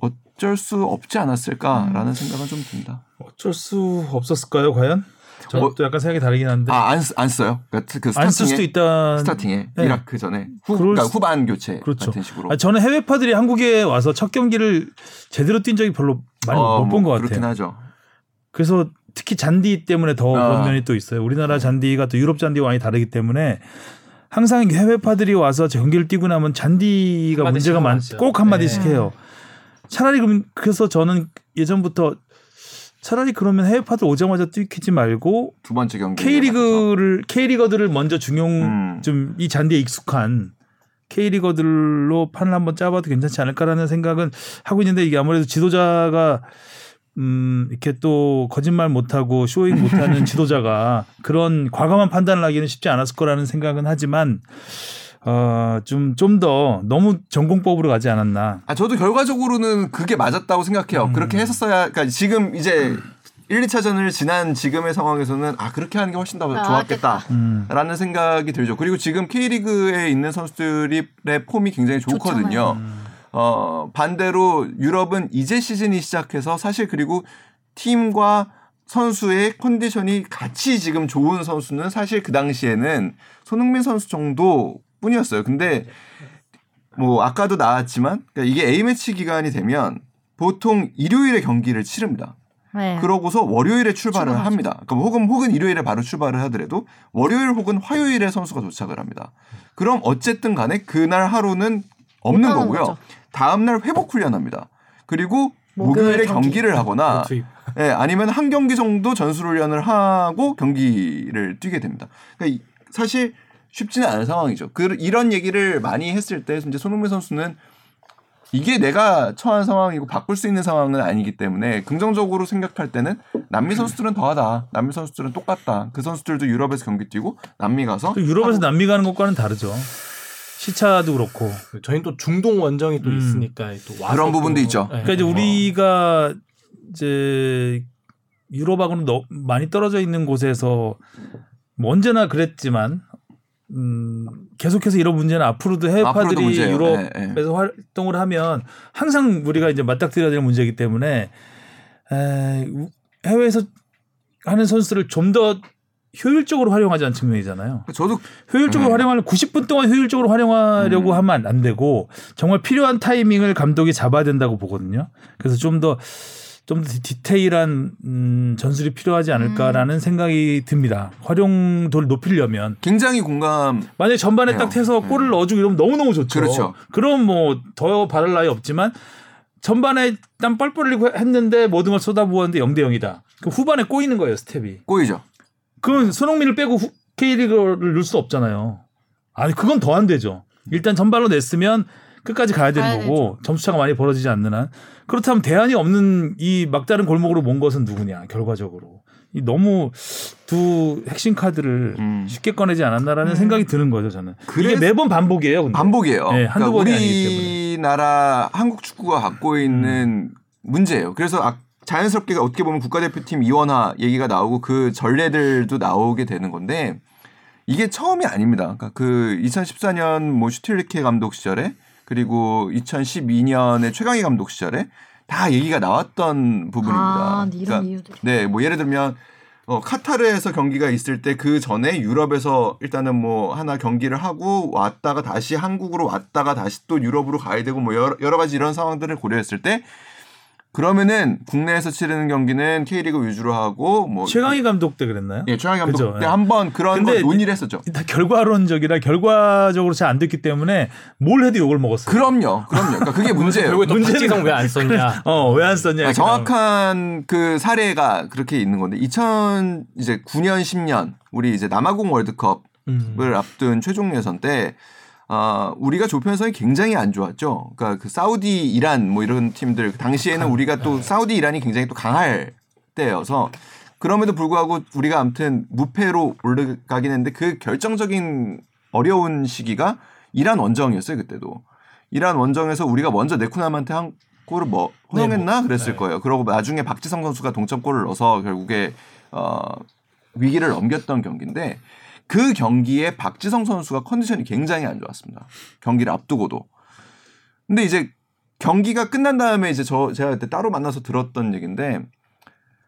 어쩔 수 없지 않았을까라는 생각은 좀 듭니다. 어쩔 수 없었을까요 과연? 저도 뭐- 약간 생각이 다르긴 한데 아, 안, 쓰- 안 써요? 그러니까 그 안쓸 수도 있다. 스타팅에 네. 이라크 전에 후, 그러니까 수- 후반 교체 그렇죠. 같은 식으로. 아, 저는 해외파들이 한국에 와서 첫 경기를 제대로 뛴 적이 별로 많이 어, 못 본 것 뭐 같아요. 그렇긴 하죠. 그래서 특히 잔디 때문에 더 아. 그런 면이 또 있어요. 우리나라 잔디가 또 유럽 잔디와 많이 다르기 때문에 항상 해외파들이 와서 경기를 뛰고 나면 잔디가 문제가 많. 꼭 한마디씩 네. 해요. 차라리 그럼 그래서 저는 예전부터 차라리 그러면 해외파들 오자마자 뛰지 말고 두 번째 경기. K리그를 K리거들을 먼저 중용 음. 좀이 잔디에 익숙한 K리거들로 판을 한번 짜봐도 괜찮지 않을까라는 생각은 하고 있는데 이게 아무래도 지도자가 음 이렇게 또 거짓말 못하고 showing 못하는 지도자가 그런 과감한 판단을 하기는 쉽지 않았을 거라는 생각은 하지만 어 좀 좀 더 너무 전공법으로 가지 않았나. 아 저도 결과적으로는 그게 맞았다고 생각해요. 음. 그렇게 했었어야 그러니까 지금 이제 1, 2차전을 지난 지금의 상황에서는 아 그렇게 하는 게 훨씬 더 아, 좋았겠다. 음. 라는 생각이 들죠. 그리고 지금 K리그에 있는 선수들의 폼이 굉장히 좋거든요. 좋잖아요. 어, 반대로 유럽은 이제 시즌이 시작해서 사실 그리고 팀과 선수의 컨디션이 같이 지금 좋은 선수는 사실 그 당시에는 손흥민 선수 정도 뿐이었어요. 근데 뭐 아까도 나왔지만 그러니까 이게 A매치 기간이 되면 보통 일요일에 경기를 치릅니다. 네. 그러고서 월요일에 출발을 출발하죠. 합니다. 그럼 혹은 혹은 일요일에 바로 출발을 하더라도 월요일 혹은 화요일에 선수가 도착을 합니다. 그럼 어쨌든 간에 그날 하루는 없는 거고요. 거죠. 다음 날 회복 훈련합니다. 그리고 목요일 목요일에 경기. 경기를 하거나 투입. 예, 아니면 한 경기 정도 전술 훈련을 하고 경기를 뛰게 됩니다. 그러니까 이- 사실 쉽지는 않은 상황이죠. 그 이런 얘기를 많이 했을 때 이제 손흥민 선수는 이게 내가 처한 상황이고 바꿀 수 있는 상황은 아니기 때문에 긍정적으로 생각할 때는 남미 선수들은 더하다. 남미 선수들은 똑같다. 그 선수들도 유럽에서 경기 뛰고 남미 가서 그 유럽에서 남미 가는 것과는 다르죠. 시차도 그렇고. 저희는 또 중동 원정이 또 음. 있으니까 또 와서 그런 부분도 또- 있죠. 네. 그러니까 이제 우리가 이제 유럽하고는 너, 많이 떨어져 있는 곳에서 뭐 언제나 그랬지만 음, 계속해서 이런 문제는 앞으로도 해외파들이 문제예요. 유럽에서 예, 예. 활동을 하면 항상 우리가 이제 맞닥뜨려야 될 문제이기 때문에 에, 우- 해외에서 하는 선수를 좀 더 효율적으로 활용하자는 측면이잖아요. 저도 효율적으로 음. 활용하는 90분 동안 효율적으로 활용하려고 음. 하면 안 되고 정말 필요한 타이밍을 감독이 잡아야 된다고 보거든요. 그래서 좀 더 좀더 디테일한 음, 전술이 필요하지 않을까라는 생각이 듭니다. 활용도를 높이려면 굉장히 공감 만약에 전반에 해요. 딱 해서 음. 골을 넣어주고 이러면 너무 너무 좋죠. 그렇죠. 그럼 뭐 더 바랄 나위 없지만 전반에 땀 뻘뻘 흘리고 했는데 모든 걸 쏟아부었는데 0대 0이다. 그 후반에 꼬이는 거예요, 스텝이. 꼬이죠. 그건 손흥민을 빼고 후- K리그를 넣을 수 없잖아요. 아니 그건 더 안 되죠. 일단 전발로 냈으면 끝까지 가야 되는 가야 거고 점수차가 많이 벌어지지 않는 한 그렇다면 대안이 없는 이 막다른 골목으로 몬 것은 누구냐 결과적으로 이 너무 두 핵심 카드를 음. 쉽게 꺼내지 않았나라는 음. 생각이 드는 거죠 저는 그래서- 이게 매번 반복이에요 근데. 반복이에요. 네, 한두 그러니까 번이 아니기 우리나라 한국 축구가 갖고 있는 문제예요. 그래서 아- 자연스럽게 어떻게 보면 국가대표팀 이원화 얘기가 나오고 그 전례들도 나오게 되는 건데 이게 처음이 아닙니다. 그러니까 그 2014년 뭐 슈틸리케 감독 시절에 그리고 2012년에 최강희 감독 시절에 다 얘기가 나왔던 부분입니다. 아, 네, 이런 그러니까 이유들. 네, 뭐 예를 들면 어, 카타르에서 경기가 있을 때 그 전에 유럽에서 일단은 뭐 하나 경기를 하고 왔다가 다시 한국으로 왔다가 다시 또 유럽으로 가야 되고 뭐 여러, 여러 가지 이런 상황들을 고려했을 때 그러면은 국내에서 치르는 경기는 K리그 위주로 하고 뭐 최강희 감독 때 그랬나요? 예, 최강희 감독 그죠, 때 예. 한번 그런 거 근데 논의를 했었죠. 다 결과론적이라 결과적으로 잘 안 됐기 때문에 뭘 해도 욕을 먹었어요. 그럼요, 그럼요. 그러니까 그게 문제예요. 문제는- 박지성 왜안 썼냐? 어 왜 안 썼냐? 아, 정확한 그 사례가 그렇게 있는 건데 2000 이제 9년 10년 우리 이제 남아공 월드컵 음. 을 앞둔 최종 예선 때 아, 우리가 조편성이 굉장히 안 좋았죠. 그러니까 그 사우디, 이란 뭐 이런 팀들 당시에는 우리가 또 사우디, 이란이 굉장히 또 강할 때여서 그럼에도 불구하고 우리가 아무튼 무패로 올라가긴 했는데 그 결정적인 어려운 시기가 이란 원정이었어요 그때도 이란 원정에서 우리가 먼저 네쿠남한테 한 골을 뭐 허용했나 그랬을 네. 거예요. 그러고 나중에 박지성 선수가 동점골을 넣어서 결국에 어, 위기를 넘겼던 경기인데 그 경기에 박지성 선수가 컨디션이 굉장히 안 좋았습니다. 경기를 앞두고도. 근데 이제 경기가 끝난 다음에 이제 저 제가 그때 따로 만나서 들었던 얘기인데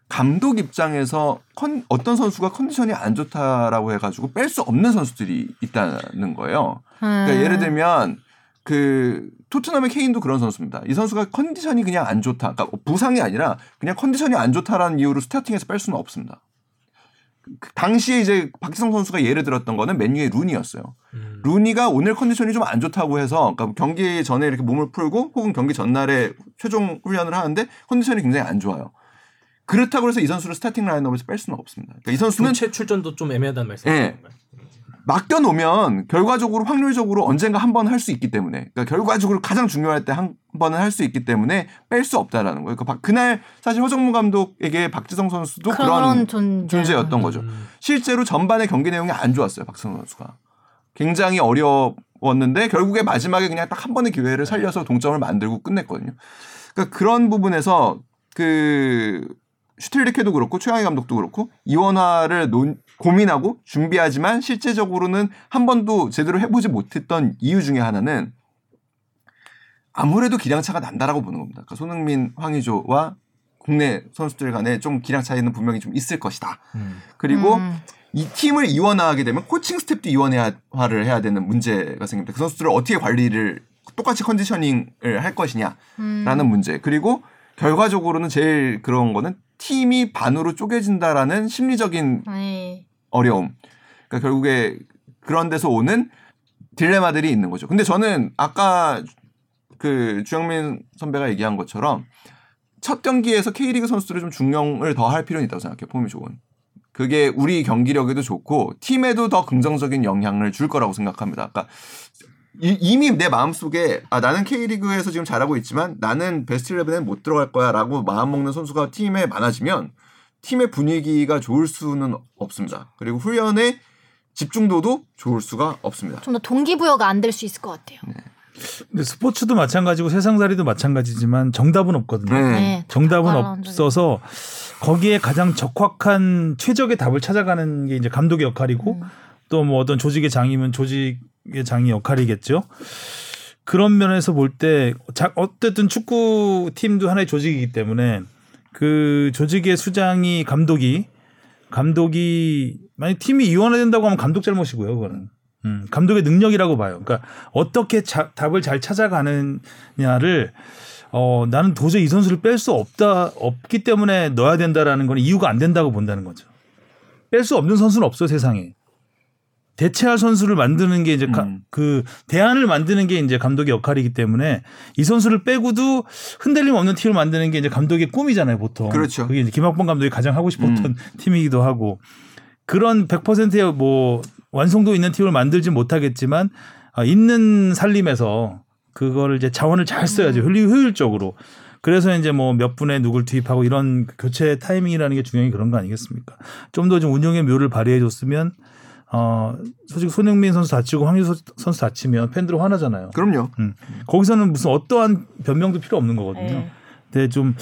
감독 입장에서 컨, 어떤 선수가 컨디션이 안 좋다라고 해가지고 뺄 수 없는 선수들이 있다는 거예요. 그러니까 음. 예를 들면 그 토트넘의 케인도 그런 선수입니다. 이 선수가 컨디션이 그냥 안 좋다. 그러니까 부상이 아니라 그냥 컨디션이 안 좋다라는 이유로 스타팅에서 뺄 수는 없습니다. 그 당시에 이제 박지성 선수가 예를 들었던 거는 맨유의 루니였어요. 음. 루니가 오늘 컨디션이 좀 안 좋다고 해서 그러니까 경기 전에 이렇게 몸을 풀고 혹은 경기 전날에 최종 훈련을 하는데 컨디션이 굉장히 안 좋아요. 그렇다고 해서 이 선수를 스타팅 라인업에서 뺄 수는 없습니다. 그러니까 이 선수는 교체 출전도 좀 애매하다는 말씀이신 예. 건가요? 맡겨 놓으면 결과적으로 확률적으로 언젠가 한 번 할 수 있기 때문에 그러니까 결과적으로 가장 중요할 때 한 번은 할 수 있기 때문에 뺄 수 없다라는 거예요. 그러니까 박- 그날 사실 허정무 감독에게 박지성 선수도 그런, 그런 존재. 존재 였던 거죠. 음. 실제로 전반의 경기 내용이 안 좋았어요. 박지성 선수가 굉장히 어려웠는데 결국에 마지막에 그냥 딱 한 번의 기회를 살려서 동점을 만들고 끝냈거든요. 그러니까 그런 부분에서 그 슈틸리케도 그렇고 최강희 감독도 그렇고 이원화를 논- 고민하고 준비하지만 실제적으로는 한 번도 제대로 해보지 못했던 이유 중에 하나는 아무래도 기량차가 난다라고 보는 겁니다. 그러니까 손흥민, 황의조와 국내 선수들 간에 좀 기량 차이는 분명히 좀 있을 것이다. 음. 그리고 음. 이 팀을 이원화하게 되면 코칭 스텝도 이원화를 해야 되는 문제가 생깁니다. 그 선수들을 어떻게 관리를 똑같이 컨디셔닝을 할 것이냐라는 음. 문제. 그리고 결과적으로는 제일 그런 거는 팀이 반으로 쪼개진다라는 심리적인 네. 어려움. 그러니까 결국에 그런 데서 오는 딜레마들이 있는 거죠. 근데 저는 아까 그 주영민 선배가 얘기한 것처럼 첫 경기에서 K리그 선수들을 좀 중용을 더 할 필요는 있다고 생각해요. 폼이 좋은. 그게 우리 경기력에도 좋고 팀에도 더 긍정적인 영향을 줄 거라고 생각합니다. 아까 이, 이미 내 마음속에 아 나는 K리그에서 지금 잘하고 있지만 나는 베스트 11에 못 들어갈 거야라고 마음 먹는 선수가 팀에 많아지면 팀의 분위기가 좋을 수는 없습니다. 그리고 훈련의 집중도도 좋을 수가 없습니다. 좀 더 동기부여가 안 될 수 있을 것 같아요. 근데 스포츠도 마찬가지고 세상살이도 마찬가지지만 정답은 없거든요. 네. 네. 정답은 없어서 거기에 가장 적확한 최적의 답을 찾아가는 게 이제 감독의 역할이고 음. 또뭐 어떤 조직의 장이면 조직의 장이 역할이겠죠. 그런 면에서 볼 때 어쨌든 축구 팀도 하나의 조직이기 때문에 그 조직의 수장이 감독이 감독이 만약 팀이 이완화된다고 하면 감독 잘못이고요, 그거는. 음, 감독의 능력이라고 봐요. 그러니까 어떻게 자- 답을 잘 찾아가느냐를 어, 나는 도저히 이 선수를 뺄 수 없다 없기 때문에 넣어야 된다라는 건 이유가 안 된다고 본다는 거죠. 뺄 수 없는 선수는 없어 세상에. 대체할 선수를 만드는 게 이제 가- 음. 그 대안을 만드는 게 이제 감독의 역할이기 때문에 이 선수를 빼고도 흔들림 없는 팀을 만드는 게 이제 감독의 꿈이잖아요, 보통. 그렇죠. 그게 이제 김학범 감독이 가장 하고 싶었던 팀이기도 하고 그런 100%의 뭐 완성도 있는 팀을 만들지 못하겠지만 아, 있는 살림에서 그거를 이제 자원을 잘 써야죠. 효율- 효율적으로. 그래서 이제 뭐 몇 분에 누굴 투입하고 이런 교체 타이밍이라는 게 중요한 게 그런 거 아니겠습니까? 좀 더좀 운영의 묘를 발휘해 줬으면 어, 솔직히 손흥민 선수 다치고 황희조 선수 다치면 팬들 화나잖아요. 그럼요. 음. 거기서는 무슨 어떠한 변명도 필요 없는 거거든요. 네. 근데 좀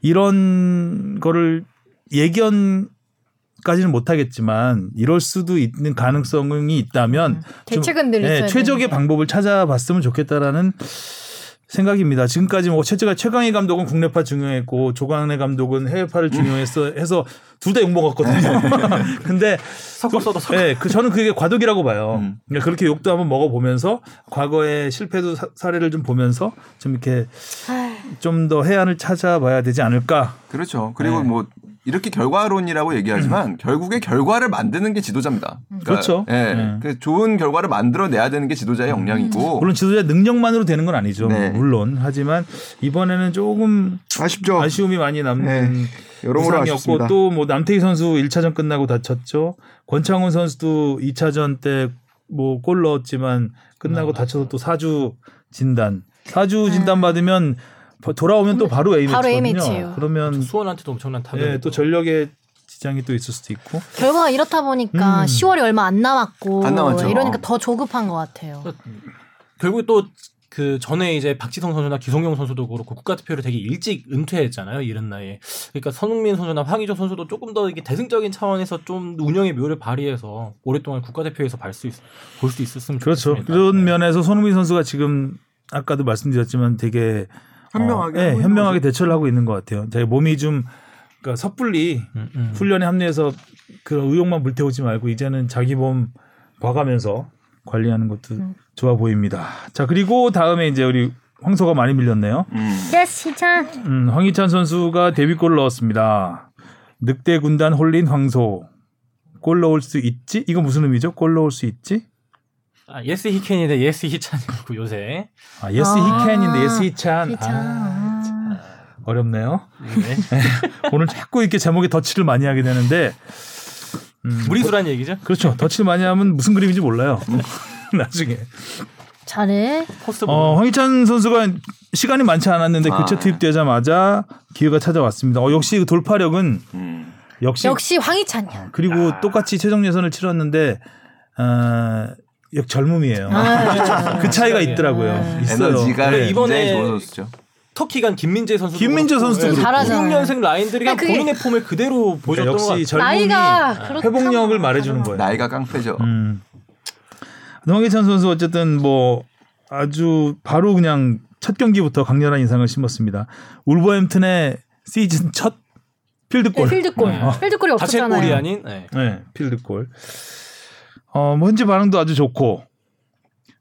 이런 거를 예견 까지는 못하겠지만 이럴 수도 있는 가능성이 있다면 좀, 대책은 늘 예, 있어야 최적의. 방법을 찾아봤으면 좋겠다라는 생각입니다. 지금까지 뭐 최재가 최강희 감독은 국내파 중요했고 조광래 감독은 해외파를 중요했어 해서 둘 다 욕먹 었거든요. 근데 섞었어도 섞어. 네, 그 저는 그게 과도기라고 봐요. 음. 그러니까 그렇게 욕도 한번 먹어 보면서 과거의 실패도 사, 사례를 좀 보면서 좀 이렇게 좀 더 해안을 찾아봐야 되지 않을까. 그렇죠. 그리고 네. 뭐 이렇게 결과론이라고 얘기하지만 결국에 결과를 만드는 게 지도자입니다. 그러니까, 그렇죠. 예, 네. 그 좋은 결과를 만들어내야 되는 게 지도자의 역량이고 물론 지도자 능력만으로 되는 건 아니죠. 네. 물론 하지만 이번에는 조금 아쉽죠. 아쉬움이 많이 남는 네. 여러모로 부상이었고 아쉽습니다. 또뭐 남태희 선수 1차전 끝나고 다쳤죠. 권창훈 선수도 2차전 때 뭐 골 넣었지만 끝나고 맞아요. 다쳐서 또 4주 진단. 4주 진단 받으면 버- 돌아오면 또 바로 A 바로 매치거든요. A매치예요. 그러면 수원한테도 엄청난 타격. 예, 또 전력에 지장이 또 있을 수도 있고. 결과가 이렇다 보니까 음. 10월이 얼마 안 남았고 안. 이러니까 더 조급한 것 같아요. 결국 또 그 전에 이제 박지성 선수나 기성용 선수도 그렇고 국가대표를 되게 일찍 은퇴했잖아요 이른 나이에 그러니까 손흥민 선수나 황희조 선수도 조금 더 이게 대승적인 차원에서 좀 운영의 묘를 발휘해서 오랫동안 국가대표에서 볼 수 있, 있었으면 그렇죠. 좋겠습니다. 그런 네. 면에서 손흥민 선수가 지금 아까도 말씀드렸지만 되게 현명하게 어, 있는 현명하게 거죠. 대처를 하고 있는 것 같아요. 되게 몸이 좀 그러니까 섣불리 음, 음. 훈련에 합류해서 그 의욕만 불태우지 말고 이제는 자기 몸 봐가면서 관리하는 것도 음. 좋아 보입니다. 자 그리고 다음에 이제 우리 황소가 많이 밀렸네요. 음. Yes 희찬. 음, 황희찬 선수가 데뷔골을 넣었습니다. 늑대 군단 홀린 황소. 골 넣을 수 있지? 이거 무슨 의미죠? 골 넣을 수 있지? 아, Yes he can인데 Yes 희찬이고 요새 아, Yes 아, he can인데 Yes 희찬. 희찬. 아, 아. 어렵네요. 네. 오늘 자꾸 이렇게 제목에 덧칠을 많이 하게 되는데 음, 무리수란 얘기죠. 그렇죠. 덧칠 많이 하면 무슨 그림인지 몰라요. 나중에. 잘해. 어, 황희찬 선수가 시간이 많지 않았는데 아, 교체 네. 투입되자마자 기회가 찾아왔습니다. 어, 역시 그 돌파력은 음. 역시, 역시 황희찬이야. 그리고 똑같이 최종 예선을 치렀는데 어, 역 젊음이에요. 아. 그 차이가 있더라고요. 아. 있어요. 에너지가 네, 이번에 굉장히 좋은 선수죠. 터키 간 김민재 선수 김민재 선수도 그렇고. 잘하잖아요. 96년생 라인들이 그냥 그게- 본인의 폼을 그대로 보여줬던 것 역시 같아요. 젊음이 회복력을 말해주는 거예요. 나이가 깡패죠. 음. 황희찬 선수 어쨌든 뭐 아주 바로 그냥 첫 경기부터 강렬한 인상을 심었습니다. 울버햄튼의 시즌 첫 필드골. 네, 필드골. 네. 필드골이 없었잖아요. 아닌 네. 네, 필드골. 어, 뭐 현지 반응도 아주 좋고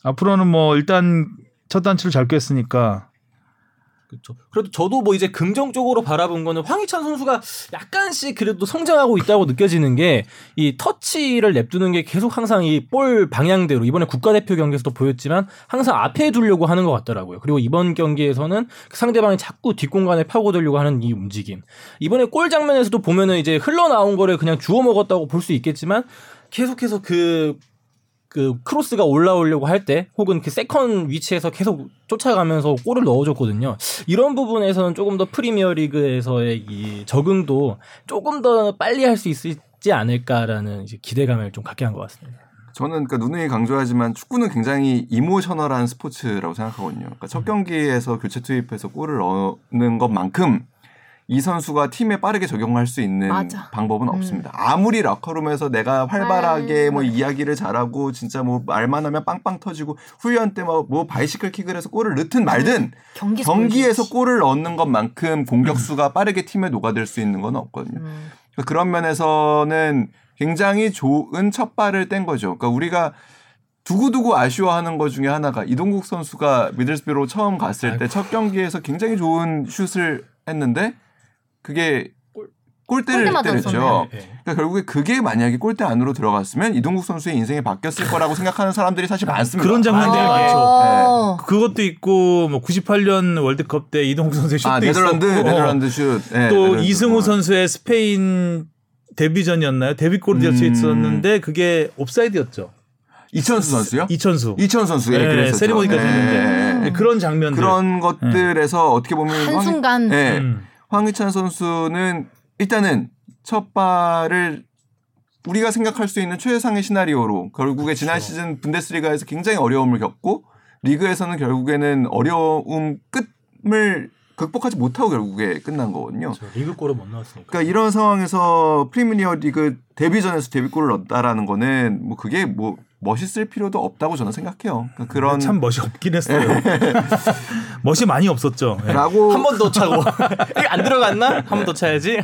앞으로는 뭐 일단 첫 단추를 잘 꿰었으니까 그렇죠. 그래도 저도 뭐 이제 긍정적으로 바라본 거는 황희찬 선수가 약간씩 그래도 성장하고 있다고 느껴지는 게 이 터치를 냅두는 게 계속 항상 이 볼 방향대로 이번에 국가대표 경기에서도 보였지만 항상 앞에 두려고 하는 것 같더라고요. 그리고 이번 경기에서는 상대방이 자꾸 뒷공간에 파고들려고 하는 이 움직임. 이번에 골 장면에서도 보면은 이제 흘러나온 거를 그냥 주워 먹었다고 볼 수 있겠지만 계속해서 그 그 크로스가 올라오려고 할 때 혹은 그 second 위치에서 계속 쫓아가면서 골을 넣어줬거든요. 이런 부분에서는 조금 더 프리미어 리그에서의 이 적응도 조금 더 빨리 할 수 있지 않을까라는 기대감을 좀 갖게 한 것 같습니다. 저는 그러니까 누누이 강조하지만 축구는 굉장히 emotional한 스포츠라고 생각하거든요. 그러니까 첫 경기에서 교체 투입해서 골을 넣는 것만큼 이 선수가 팀에 빠르게 적응할 수 있는 맞아. 방법은 음. 없습니다. 아무리 락커룸에서 내가 활발하게 아, 뭐. 이야기를 잘하고 진짜 뭐 말만 하면 빵빵 터지고 훈련 때 뭐 뭐 바이시클 킥을 해서 골을 넣든 말든 경기에서 경기에서 보여주지. 골을 넣는 것만큼 공격수가 빠르게 팀에 녹아들 수 있는 건 없거든요. 음. 그러니까 그런 면에서는 굉장히 좋은 첫 발을 뗀 거죠. 그러니까 우리가 두고두고 아쉬워하는 것 중에 하나가 이동국 선수가 미들스비로 처음 갔을 때 첫 경기에서 굉장히 좋은 슛을 했는데 그게 골대를 골대 때렸죠. 맞았었나요? 네. 그러니까 결국에 그게 만약에 골대 안으로 들어갔으면 이동국 선수의 인생이 바뀌었을 거라고 생각하는 사람들이 사실 많습니다. 그런 장면들이 아, 많죠. 어. 그것도 있고 뭐 98년 월드컵 때 이동국 선수의 슛도 아 네덜란드 있었고 네덜란드 슛. 네, 또 네덜란드 이승우 골. 선수의 스페인 데뷔전이었나요? 데뷔골이 될수 음. 있었는데 그게 옵사이드였죠. 이천수 선수요? 이천수. 이천 선수 예, 네, 그랬었죠. 세리머니까지 네. 했는데 네, 그런 장면들. 그런 것들에서 어떻게 보면 한순간. 네. 음. 황희찬 선수는 일단은 첫 발을 우리가 생각할 수 있는 최상의 시나리오로 결국에 지난 그렇죠. 시즌 분데스리가에서 굉장히 어려움을 겪고 리그에서는 결국에는 어려움 끝을 극복하지 못하고 결국에 끝난 거거든요. 저 리그 골을 못 넣었으니까. 그러니까 이런 상황에서 프리미어 리그 데뷔전에서 데뷔골을 넣었다라는 거는 뭐 그게 뭐 멋있을 필요도 없다고 저는 생각해요. 그러니까 그런 참 멋이 없긴 했어요. 멋이 많이 없었죠. 네. 라고 한 번 더 차고 안 들어갔나? 한 번 더 차야지.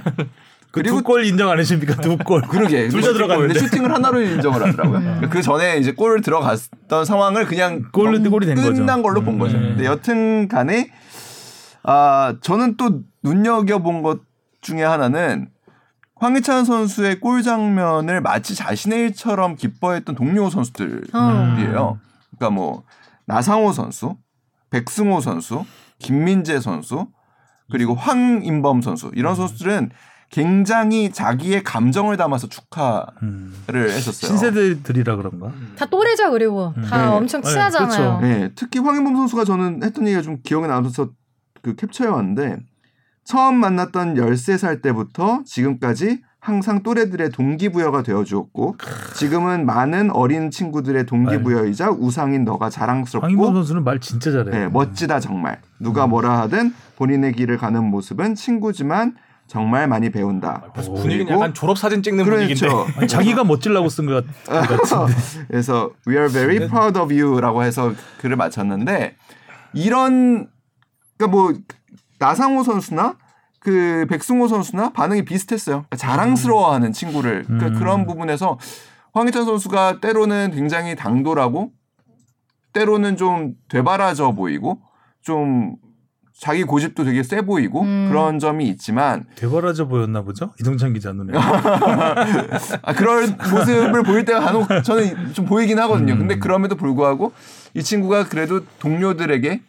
그리고 그두골 인정 안 해줍니까? 두 골. 그러게 둘 다 들어갔는데. 근데 슈팅을 하나로 인정을 하더라고요. 그러니까 그 전에 이제 골을 들어갔던 상황을 그냥 골 골이 된 거죠. 끝난 걸로 본 거죠. 음. 근데 여튼간에 아 저는 또 눈여겨 본 것 중에 하나는 황희찬 선수의 골 장면을 마치 자신의 일처럼 기뻐했던 동료 선수들이에요. 어. 그러니까 뭐 나상호 선수, 백승호 선수, 김민재 선수, 그리고 황인범 선수 이런 선수들은 굉장히 자기의 감정을 담아서 축하를 음. 했었어요. 신세대들이라 그런가? 다 또래죠 그리고 다 네. 엄청 네, 친하잖아요. 그렇죠. 네, 특히 황인범 선수가 저는 했던 얘기가 좀 기억에 남아서 그 캡처해 왔는데 처음 만났던 13살 때부터 지금까지 항상 또래들의 동기부여가 되어 주었고 지금은 많은 어린 친구들의 동기부여이자 우상인 너가 황인범 자랑스럽고 선수는 말 진짜 잘해. 네, 멋지다 정말. 누가 뭐라 하든 본인의 길을 가는 모습은 친구지만 정말 많이 배운다. 그리고- 약간 졸업 사진 찍는 분위기인데. 그렇죠. 아니, 자기가 멋지려고 쓴 것 같은데. 그래서 We are very proud of you라고 해서 글을 마쳤는데 이런 그러니까 뭐 나상호 선수나 그 백승호 선수나 반응이 비슷했어요. 그러니까 자랑스러워하는 친구를 그러니까 음. 그런 부분에서 황희찬 선수가 때로는 굉장히 당돌하고 때로는 좀 되바라져 보이고 좀 자기 고집도 되게 세 보이고 음. 그런 점이 있지만 되바라져 보였나 보죠? 이동찬 기자 눈에. 아, 그런 모습을 보일 때가 간혹 저는 좀 보이긴 하거든요. 음. 근데 그럼에도 불구하고 이 친구가 그래도 동료들에게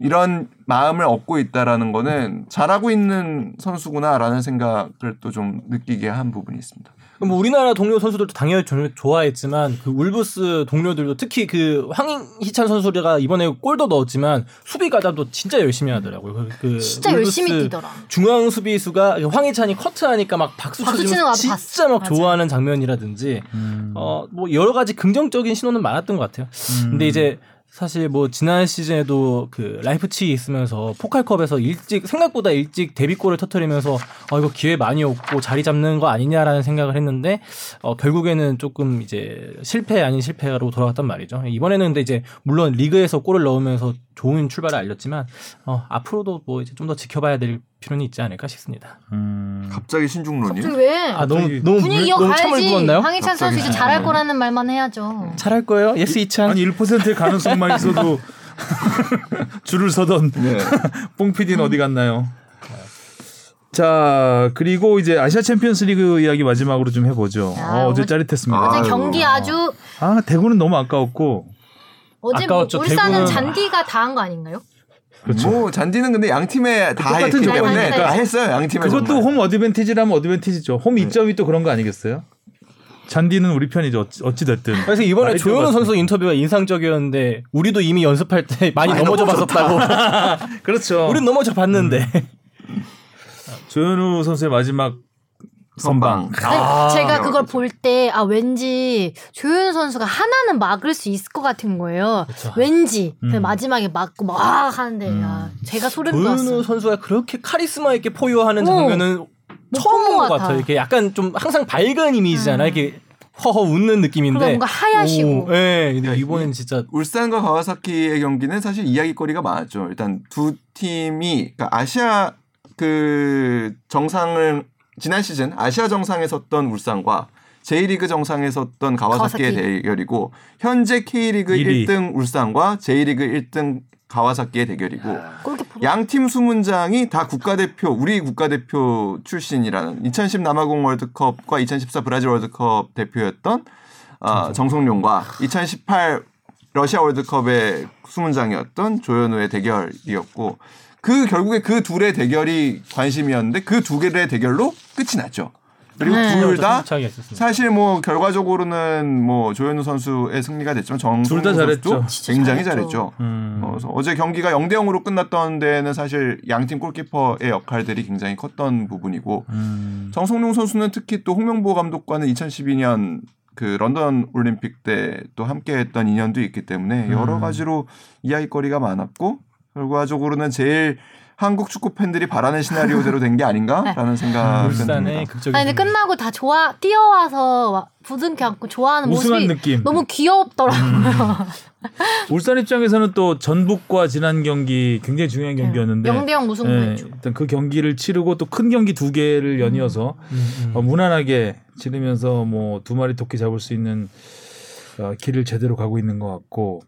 이런 마음을 얻고 있다라는 거는 잘하고 있는 선수구나라는 생각을 또 좀 느끼게 한 부분이 있습니다. 그럼 뭐 우리나라 동료 선수들도 당연히 조- 좋아했지만 그 울브스 동료들도 특히 그 황희찬 선수가 이번에 골도 넣었지만 수비 가담도 진짜 열심히 하더라고요. 그- 그 진짜 열심히 뛰더라. 중앙 수비수가 황희찬이 커트하니까 막 박수 치는 거 진짜 봤어. 막 맞아. 좋아하는 장면이라든지 음. 어뭐 여러 가지 긍정적인 신호는 많았던 것 같아요. 근데 이제 사실 뭐 지난 시즌에도 그 라이프치 있으면서 포칼컵에서 일찍 생각보다 일찍 데뷔골을 터트리면서 어 이거 기회 많이 없고 자리 잡는 거 아니냐라는 생각을 했는데 어 결국에는 조금 이제 실패 아닌 실패로 돌아갔단 말이죠. 이번에는 근데 이제 물론 리그에서 골을 넣으면서 좋은 출발을 알렸지만 어 앞으로도 뭐 이제 좀 더 지켜봐야 될 필요는 있지 않을까 싶습니다. 음. 갑자기 신중론이 갑자기 왜? 아 너무 갑자기- 너무 분위기 물- 너무 참을. 부었나요? 황희찬 선수 이제. 잘할 거라는 말만 해야죠. 잘할 거예요. Yes 희찬. 아니 1%의 가능성만 있어도 줄을 서던 네. 뽕 PD는 어디 갔나요? 자 그리고 이제 아시아 챔피언스리그 이야기 마지막으로 좀 해보죠. 아, 어, 어제 오늘- 짜릿했습니다. 어제 아유. 경기 아주 아 대구는 너무 아까웠고 어제 뭐 아까웠죠. 울산은 대구는- 잔디가 다 한 거 아닌가요? 그렇죠. 뭐 잔디는 근데 양 팀에 다 똑같은 했기. 때문에 다 했어요. 양 팀에 그것도 정말. 홈 어드밴티지라면 어드밴티지죠. 홈 이점이 또 그런 거 아니겠어요? 잔디는 우리 편이죠. 어찌, 어찌 됐든. 그래서 이번에 조현우. 선수 인터뷰가 인상적이었는데 우리도 이미 연습할 때 많이 넘어져 봤었다고. 그렇죠. 우린 넘어져 봤는데. 조현우 선수의 마지막 선방. 아, 제가 그걸 볼 때 아 왠지 조윤 선수가 하나는 막을 수 있을 것 같은 거예요. 그쵸. 왠지 음. 그 마지막에 막고 막 하는데 음. 야, 제가 소름 조현우 돋았어요. 선수가 그렇게 카리스마 있게 포효하는 어. 장면은 처음 본것 본것 같아. 같아요. 이렇게 약간 좀 항상 밝은 이미지잖아요. 음. 이렇게 허허 웃는 느낌인데. 뭔가 하얗시고. 오, 예. 근데 야, 이번엔 진짜 울산과 가와사키의 경기는 사실 이야기거리가 많았죠. 일단 두 팀이 그러니까 아시아 그 정상을 지난 시즌 아시아 정상에 섰던 울산과 J리그 정상에 섰던 가와사키의 가와사키. 대결이고 현재 K리그 일위. 1등 울산과 J리그 1등 가와사키의 대결이고 골키퍼. 양팀 수문장이 다 국가대표 우리 국가대표 출신이라는 2010 남아공 월드컵과 2014 브라질 월드컵 대표였던 아, 정성룡과 2018 러시아 월드컵의 수문장이었던 조현우의 대결이었고 그 결국에 그 둘의 대결이 관심이었는데 그 두 개의 대결로 끝이 났죠. 그리고 네. 둘다 차이가 있었습니다. 사실 뭐 결과적으로는 뭐 조현우 선수의 승리가 됐지만 둘다 정성룡 선수도 잘했죠. 굉장히 잘했죠. 잘했죠. 음. 어, 그래서 어제 경기가 0대 0으로 끝났던 데는 사실 양팀 골키퍼의 역할들이 굉장히 컸던 부분이고 음. 정성룡 선수는 특히 또 홍명보 감독과는 2012년 그 런던 올림픽 때 또 함께했던 인연도 있기 때문에 여러 음. 가지로 이야기거리가 많았고 결과적으로는 제일 한국 축구 팬들이 바라는 시나리오대로 된 게 아닌가라는 생각이 울산의 듭니다. 극적인 아니 근데. 끝나고 다 좋아 뛰어와서 와- 부둥켜 안고 좋아하는 모습이 느낌. 너무 귀엽더라고요. 울산 입장에서는 또 전북과 지난 경기 굉장히 중요한 경기였는데 0대0 무승부 예, 했죠. 일단 그 경기를 치르고 또 큰 경기 두 개를 연이어서 음, 음. 어, 무난하게 치르면서 뭐 두 마리 토끼 잡을 수 있는 어, 길을 제대로 가고 있는 것 같고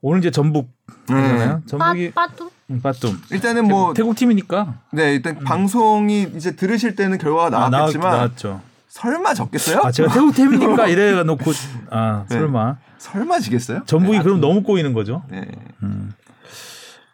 오늘 이제 전북이잖아요. 네. 전북이 빠뚜 음, 빠툼. 일단은 뭐 태국 팀이니까 네, 일단 방송이 이제 들으실 때는 결과가 아, 나왔, 나왔겠지만 나왔 죠. 설마 적겠어요? 아 제가 태국 팀이니까 이래 놓고 아 네. 설마 설마 지겠어요? 전북이 그럼 너무 꼬이는 거죠. 네. 음.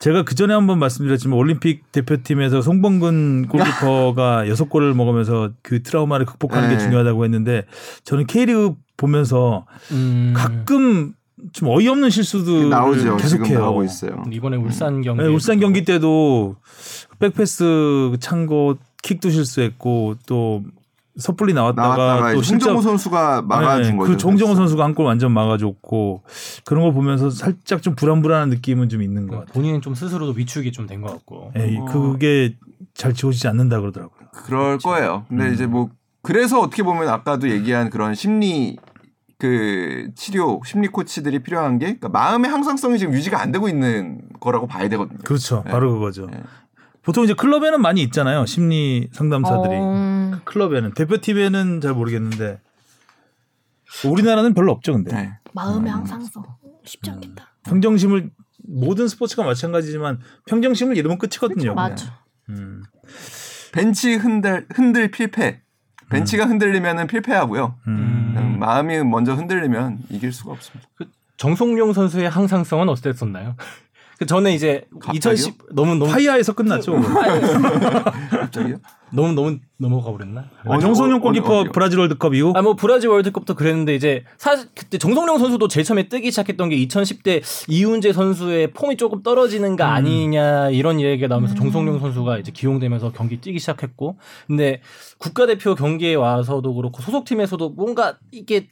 제가 그 전에 한번 말씀드렸지만 올림픽 대표팀에서 송범근 골키퍼가 여섯 골을 먹으면서 그 트라우마를 극복하는 게 네. 중요하다고 했는데 저는 K리그 보면서 음. 가끔 좀 어이없는 실수도 나오죠. 계속해요. 나오고 있어요. 이번에 울산 경기 네, 울산 경기 때도 백패스 찬 거 킥도 실수했고 또 섣불리 나왔다가, 나왔다가 또 홍정호 선수가 막아준 네, 거죠. 그 정정호 선수가 한 골 완전 막아줬고 그런 걸 보면서 살짝 좀 불안불안한 느낌은 좀 있는 것 같아요. 본인은 좀 스스로도 위축이 좀 된 것 같고. 예, 어. 그게 잘 지워지지 않는다 그러더라고요. 그럴 거예요. 근데 음. 이제 뭐 그래서 어떻게 보면 아까도 얘기한 그런 심리 그 치료 심리 코치들이 필요한 게 그러니까 마음의 항상성이 지금 유지가 안 되고 있는 거라고 봐야 되거든요. 그렇죠. 네. 바로 그거죠. 네. 보통 이제 클럽에는 많이 있잖아요. 심리 상담사들이. 어, 클럽에는 대표팀에는 잘 모르겠는데 우리나라는 별로 없죠, 근데. 네. 마음의 항상성 쉽지 음. 않겠다. 평정심을 모든 스포츠가 마찬가지지만 평정심을 잃으면 끝이거든요. 맞아. 음. 벤치 흔들 흔들 필패. 벤치가 흔들리면은 필패하고요. 음. 음, 마음이 먼저 흔들리면 이길 수가 없습니다. 정송용 선수의 항상성은 어땠었나요? 그 전에 이제 갑자기요? 2010 너무 너무 파이아에서 끝났죠. 갑자기요? 너무 너무 넘어가 버렸나? 아, 정성용 골키퍼? 브라질 월드컵 이후 아뭐 브라질 월드컵도 그랬는데 이제 사실 그때 정성룡 선수도 제일 처음에 뜨기 시작했던 게 2010대 이운재 선수의 폼이 조금 떨어지는가 아니냐 이런 얘기가 나오면서 음. 정성룡 선수가 이제 기용되면서 경기 뛰기 시작했고 근데 국가대표 경기에 와서도 그렇고 소속팀에서도 뭔가 이게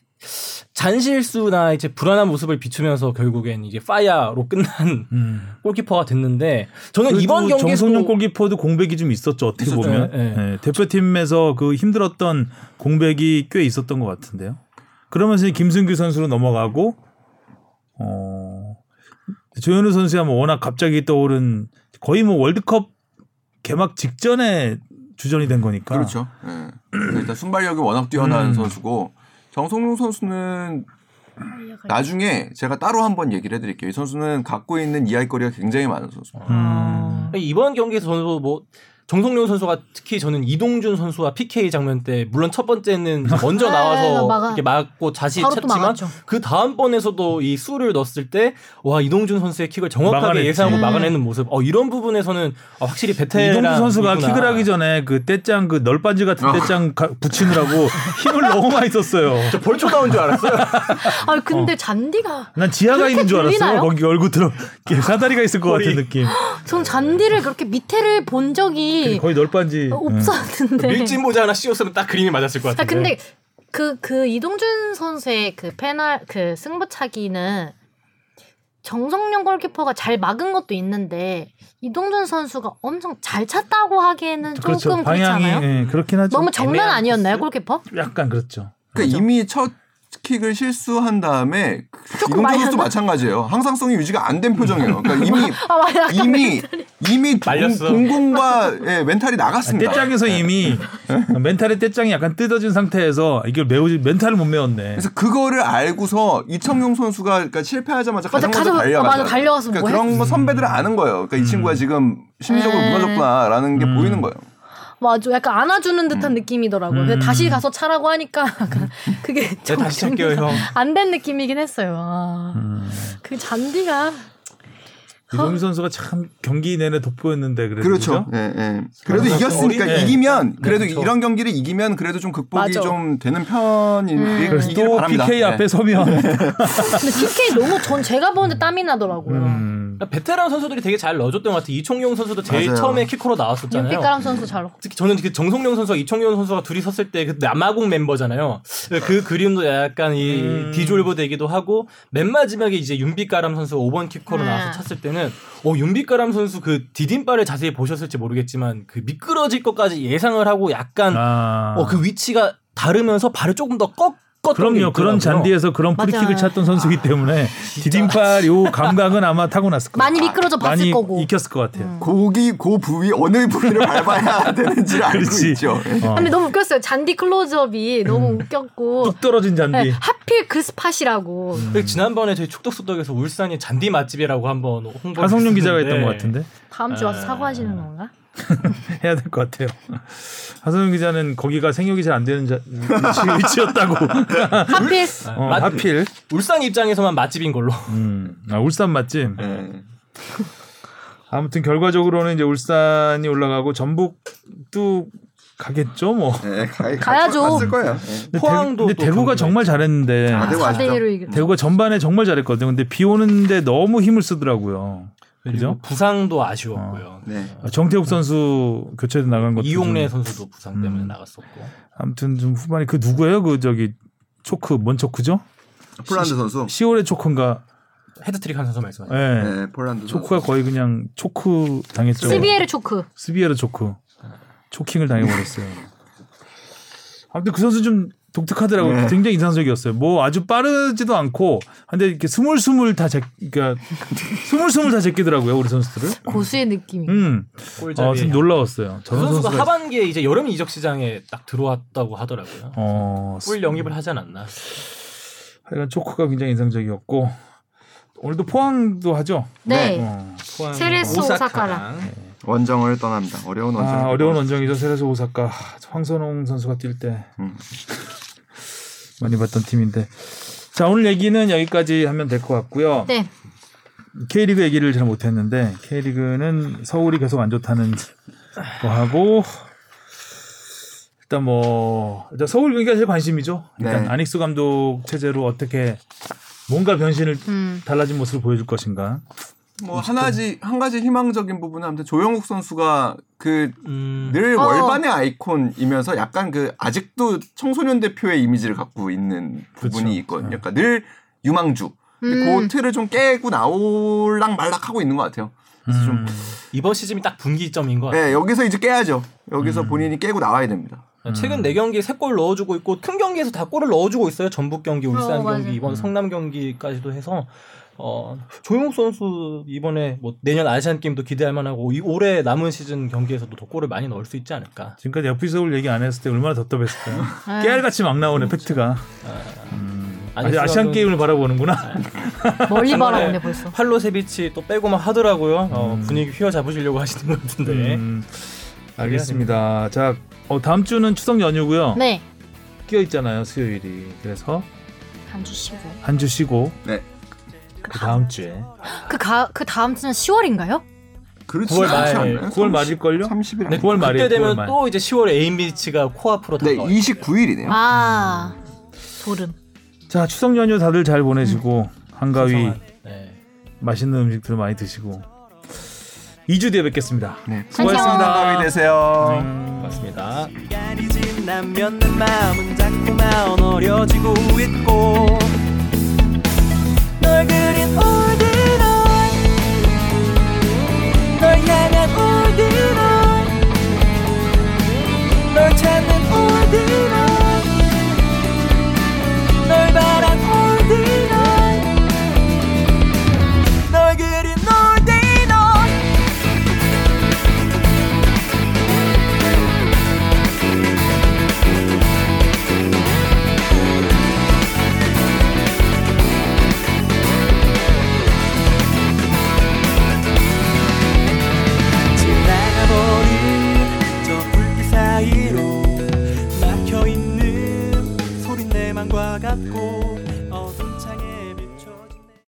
잔실수나 이제 불안한 모습을 비추면서 결국엔 이제 fire로 끝난 음. 골키퍼가 됐는데 저는 이번 경기에서 정성룡 골키퍼도 공백이 좀 있었죠. 어떻게 있었죠. 보면 네, 네. 예, 대표팀에서 그 힘들었던 공백이 꽤 있었던 것 같은데요. 그러면서 김승규 선수로 넘어가고 어, 조현우 선수야 뭐 워낙 갑자기 떠오른 거의 뭐 월드컵 개막 직전에 주전이 된 거니까. 그렇죠. 예. 일단 순발력이 워낙 뛰어난 음. 선수고 정성용 선수는 나중에 제가 따로 한번 얘기를 해드릴게요. 이 선수는 갖고 있는 이야기거리가 굉장히 많은 선수입니다. 음. 이번 경기에서 저도 뭐 정성용 선수가 특히 저는 이동준 선수와 PK 장면 때 물론 첫 번째는 먼저 네, 나와서 막아. 이렇게 막고 또 찼지만. 그 다음 번에서도 이 수를 넣었을 때 와 이동준 선수의 킥을 정확하게 막아냈지. 예상하고 음. 막아내는 모습. 어 이런 부분에서는 어, 확실히 베테랑 이동주 선수가 킥을 하기 전에 그 떼짱 그 널빤지 같은 떼짱 가- 붙이느라고 힘을 너무 많이 썼어요. 저 벌초 나온 줄 알았어요. 아 근데 잔디가 난 지하가 있는 줄 알았어요. 들리나요? 거기 얼굴 들어 이렇게 사다리가 있을 것. 같은 느낌. 전 잔디를 그렇게 밑에를 본 적이 거의 널빤지. 응. 없었는데. 밀짚 모자 하나 씌웠으면 딱 그림이 맞았을 것아 같은데. 근데 그그 이동준 선수의 그 페널 그 승부차기는 정성용 골키퍼가 잘 막은 것도 있는데 이동준 선수가 엄청 잘 찼다고 하기에는 그렇죠. 조금 방향이 그렇잖아요. 예, 그렇긴 하죠. 너무 정면 아니었나요? 골키퍼? 약간 그렇죠. 그러니까 이미 첫 킥을 실수한 다음에 많이 이동준 선수도? 마찬가지예요. 항상성이 유지가 안 된 표정이에요. 그러니까 이미 아 맞아. 이미 이미 말렸어. 공- 공공과 예, 멘탈이 나갔습니다. 떼짱에서 이미 멘탈의 떼짱이 약간 뜯어진 상태에서 이걸 메우지 멘탈을 못 메웠네. 그래서 그거를 알고서 이청용 선수가 그러니까 실패하자마자 맞아, 가장 먼저 가져- 달려가서 어, 맞아, 달려가서 그러니까 뭐 그런 거 선배들은 아는 거예요. 그러니까 이 친구가 지금 심리적으로 음. 무너졌구나라는 게 음. 보이는 거예요. 맞아. 약간 안아주는 듯한 느낌이더라고요. 음. 근데 다시 가서 차라고 하니까 그게 네, 다시 찰게요, 형. 안된 느낌이긴 했어요. 아, 음. 그 잔디가 이동희 선수가 참 경기 내내 돋보였는데 그래도 그렇죠. 그죠? 예, 예. 그래도 이겼으니까 어린- 네. 이기면 그래도 그렇죠. 이런 경기를 이기면 그래도 좀 극복이 맞아. 좀 되는 편인 음. 또 바랍니다. PK 예. 앞에 서면 근데 PK 너무 전 제가 보는데 땀이 나더라고요. 음. 그러니까 베테랑 선수들이 되게 잘 넣어줬던 것 같아요. 이청용 선수도 제일 맞아요. 처음에 키커로 나왔었잖아요. 윤빛가람 선수 잘. 특히 저는 그 정성룡 선수와 이청용 선수가 둘이 섰을 때 그 남아공 멤버잖아요. 그 그림도 약간 이 음. dissolve 되기도 하고 맨 마지막에 이제 윤빛가람 선수 5번 키커로 네. 나와서 찼을 때는 어 윤빛가람 선수 그 디딤발을 자세히 보셨을지 모르겠지만 그 미끄러질 것까지 예상을 하고 약간 아. 어 그 위치가 다르면서 발을 조금 더 꺾. 꺾었던 게 그럼요. 그런 있더라고요. 잔디에서 그런 맞아요. 프리킥을 차던 선수이기 때문에 디딤발 요 감각은 아마 타고났을 거예요. 많이 미끄러져 봤을 많이 거고. 익혔을 것 같아요. 고기 그 부위 어느 부위를 밟아야 되는지를 알고 그렇지. 있죠. 예. 어. 근데 너무 웃겼어요. 잔디 클로즈업이 너무 음. 웃겼고. 뚝 떨어진 잔디. 네, 하필 그 spot이라고. 그리고 지난번에 저희 축덕수덕에서 울산이 잔디 맛집이라고 한번 홍보 하성룡 기자가 했던 것 같은데 다음 주 와서 아. 사과하시는 건가? 해야 될 것 같아요. 하성룡 기자는 거기가 생육이 잘 안 되는 자, 위치, 였다고 하필 어, 맛- 하필. 울산 입장에서만 맛집인 걸로. 음, 아, 울산 맛집. 예. 아무튼 결과적으로는 이제 울산이 올라가고 전북도 가겠죠, 뭐. 예, 가, 가야죠. 갔을 거예요. 예. 근데, 포항도 대구, 근데 또 대구가 정말. 잘했는데 아, 대구 아시죠? 4대 1로 이겼죠. 대구가 전반에 정말 잘했거든요. 근데 비 오는데 너무 힘을 쓰더라고요. 그죠? 부상도 아쉬웠고요. 네. 아, 정태욱 선수 교체도 나간 것도 이용래 좀- 선수도 부상 때문에 음. 나갔었고. 아무튼 좀 후반에 그 누구예요? 그 저기 초크 뭔 초크죠? 폴란드 선수. 시비에르초크인가? 해트트릭 한 선수 말씀하시죠. 예. 네, 폴란드 선수. 초크가 거의 그냥 choke 당했죠. 시비에르초크. 시비에르초크. choking을 당해버렸어요. 아무튼 그 선수 좀 독특하더라고요. 네. 굉장히 인상적이었어요. 뭐 아주 빠르지도 않고, 근데 이렇게 스물스물 다 제, 그러니까 스물스물 다 제끼더라고요 우리 선수들을. 고수의 느낌이. 음, 골자리. 어, 좀 놀라웠어요. 그 선수가 선수가 하반기에 이제 여름 이적 시장에 딱 들어왔다고 하더라고요. 어, 골 영입을 하지 않았나. 하여간 초크가 굉장히 인상적이었고 오늘도 포항도 하죠. 네. 어. 포항 세레스 오사카랑. 원정을 떠납니다. 어려운 원정. 아, 어려운 원정이죠. 세레소 오사카 황선홍 선수가 뛸 때 음. 많이 봤던 팀인데. 자 오늘 얘기는 여기까지 하면 될 것 같고요. 네. K리그 얘기를 잘 못했는데 K리그는 서울이 계속 안 좋다는 거 하고 일단 뭐 일단 서울 경기가 제일 관심이죠. 일단 네. 아닉스 감독 체제로 어떻게 뭔가 변신을 음. 달라진 모습을 보여줄 것인가. 뭐 하나지 한 가지 희망적인 부분은 아무튼 조영욱 선수가 그 음, 늘 어. 월반의 아이콘이면서 약간 그 아직도 청소년 대표의 이미지를 갖고 있는 부분이. 있거든요. 네. 그러니까 늘 유망주. 근데 음. 그 틀을 좀 깨고 나올락 말락 하고 있는 것 같아요. 그래서 좀 음. 이번 시즌이 딱 분기점인 것 같아요. 네, 여기서 이제 깨야죠. 여기서 음. 본인이 깨고 나와야 됩니다. 최근 네 경기에 세골 넣어주고 있고 큰 경기에서 다 골을 넣어주고 있어요. 전북 경기, 울산 어. 경기, 이번 음. 성남 경기까지도 해서 어, 조용욱 선수 이번에 뭐 내년 아시안 게임도 기대할 만하고 이 올해 남은 시즌 경기에서도 더 골을 많이 넣을 수 있지 않을까. 지금까지 FC 서울 얘기 안 했을 때 얼마나 답답했을까요? 아. 깨알같이 막 나오네 팩트가. 아직 아니, 아시안 수학은- 게임을 바라보는구나. 멀리 중간에 바라보네 벌써. 팔로세비치 또 빼고만 하더라고요. 어, 음. 분위기 휘어잡으시려고 하시는 것 같은데. 음, 알겠습니다. 자, 어, 다음 주는 추석 연휴고요. 네. 끼어 있잖아요, 수요일이. 그래서 한 주 쉬고. 한 주 쉬고 네. 그 다음 주에 그, 가, 그 다음 주는 10월인가요? 그렇지 9월 않지 말, 않나요? 9월 말일걸요? 30일. 네, 9월 말이에요, 그때 9월 되면 말. 또 이제 10월에 에인 비치가 코앞으로 네, 다가와요. 29일이네요. 아, 소름. 자, 추석 연휴 다들 잘 보내시고 한가위 소소한, 네. 맛있는 음식들 많이 드시고 2주 뒤에 뵙겠습니다. 네. 수고하셨습니다. 건강히 되세요. 음. 맞습니다. 시간이 지나면 내 마음은 자꾸만 어려지고 있고 널 그린 올드널 널 향한 올드널 널 찾는 사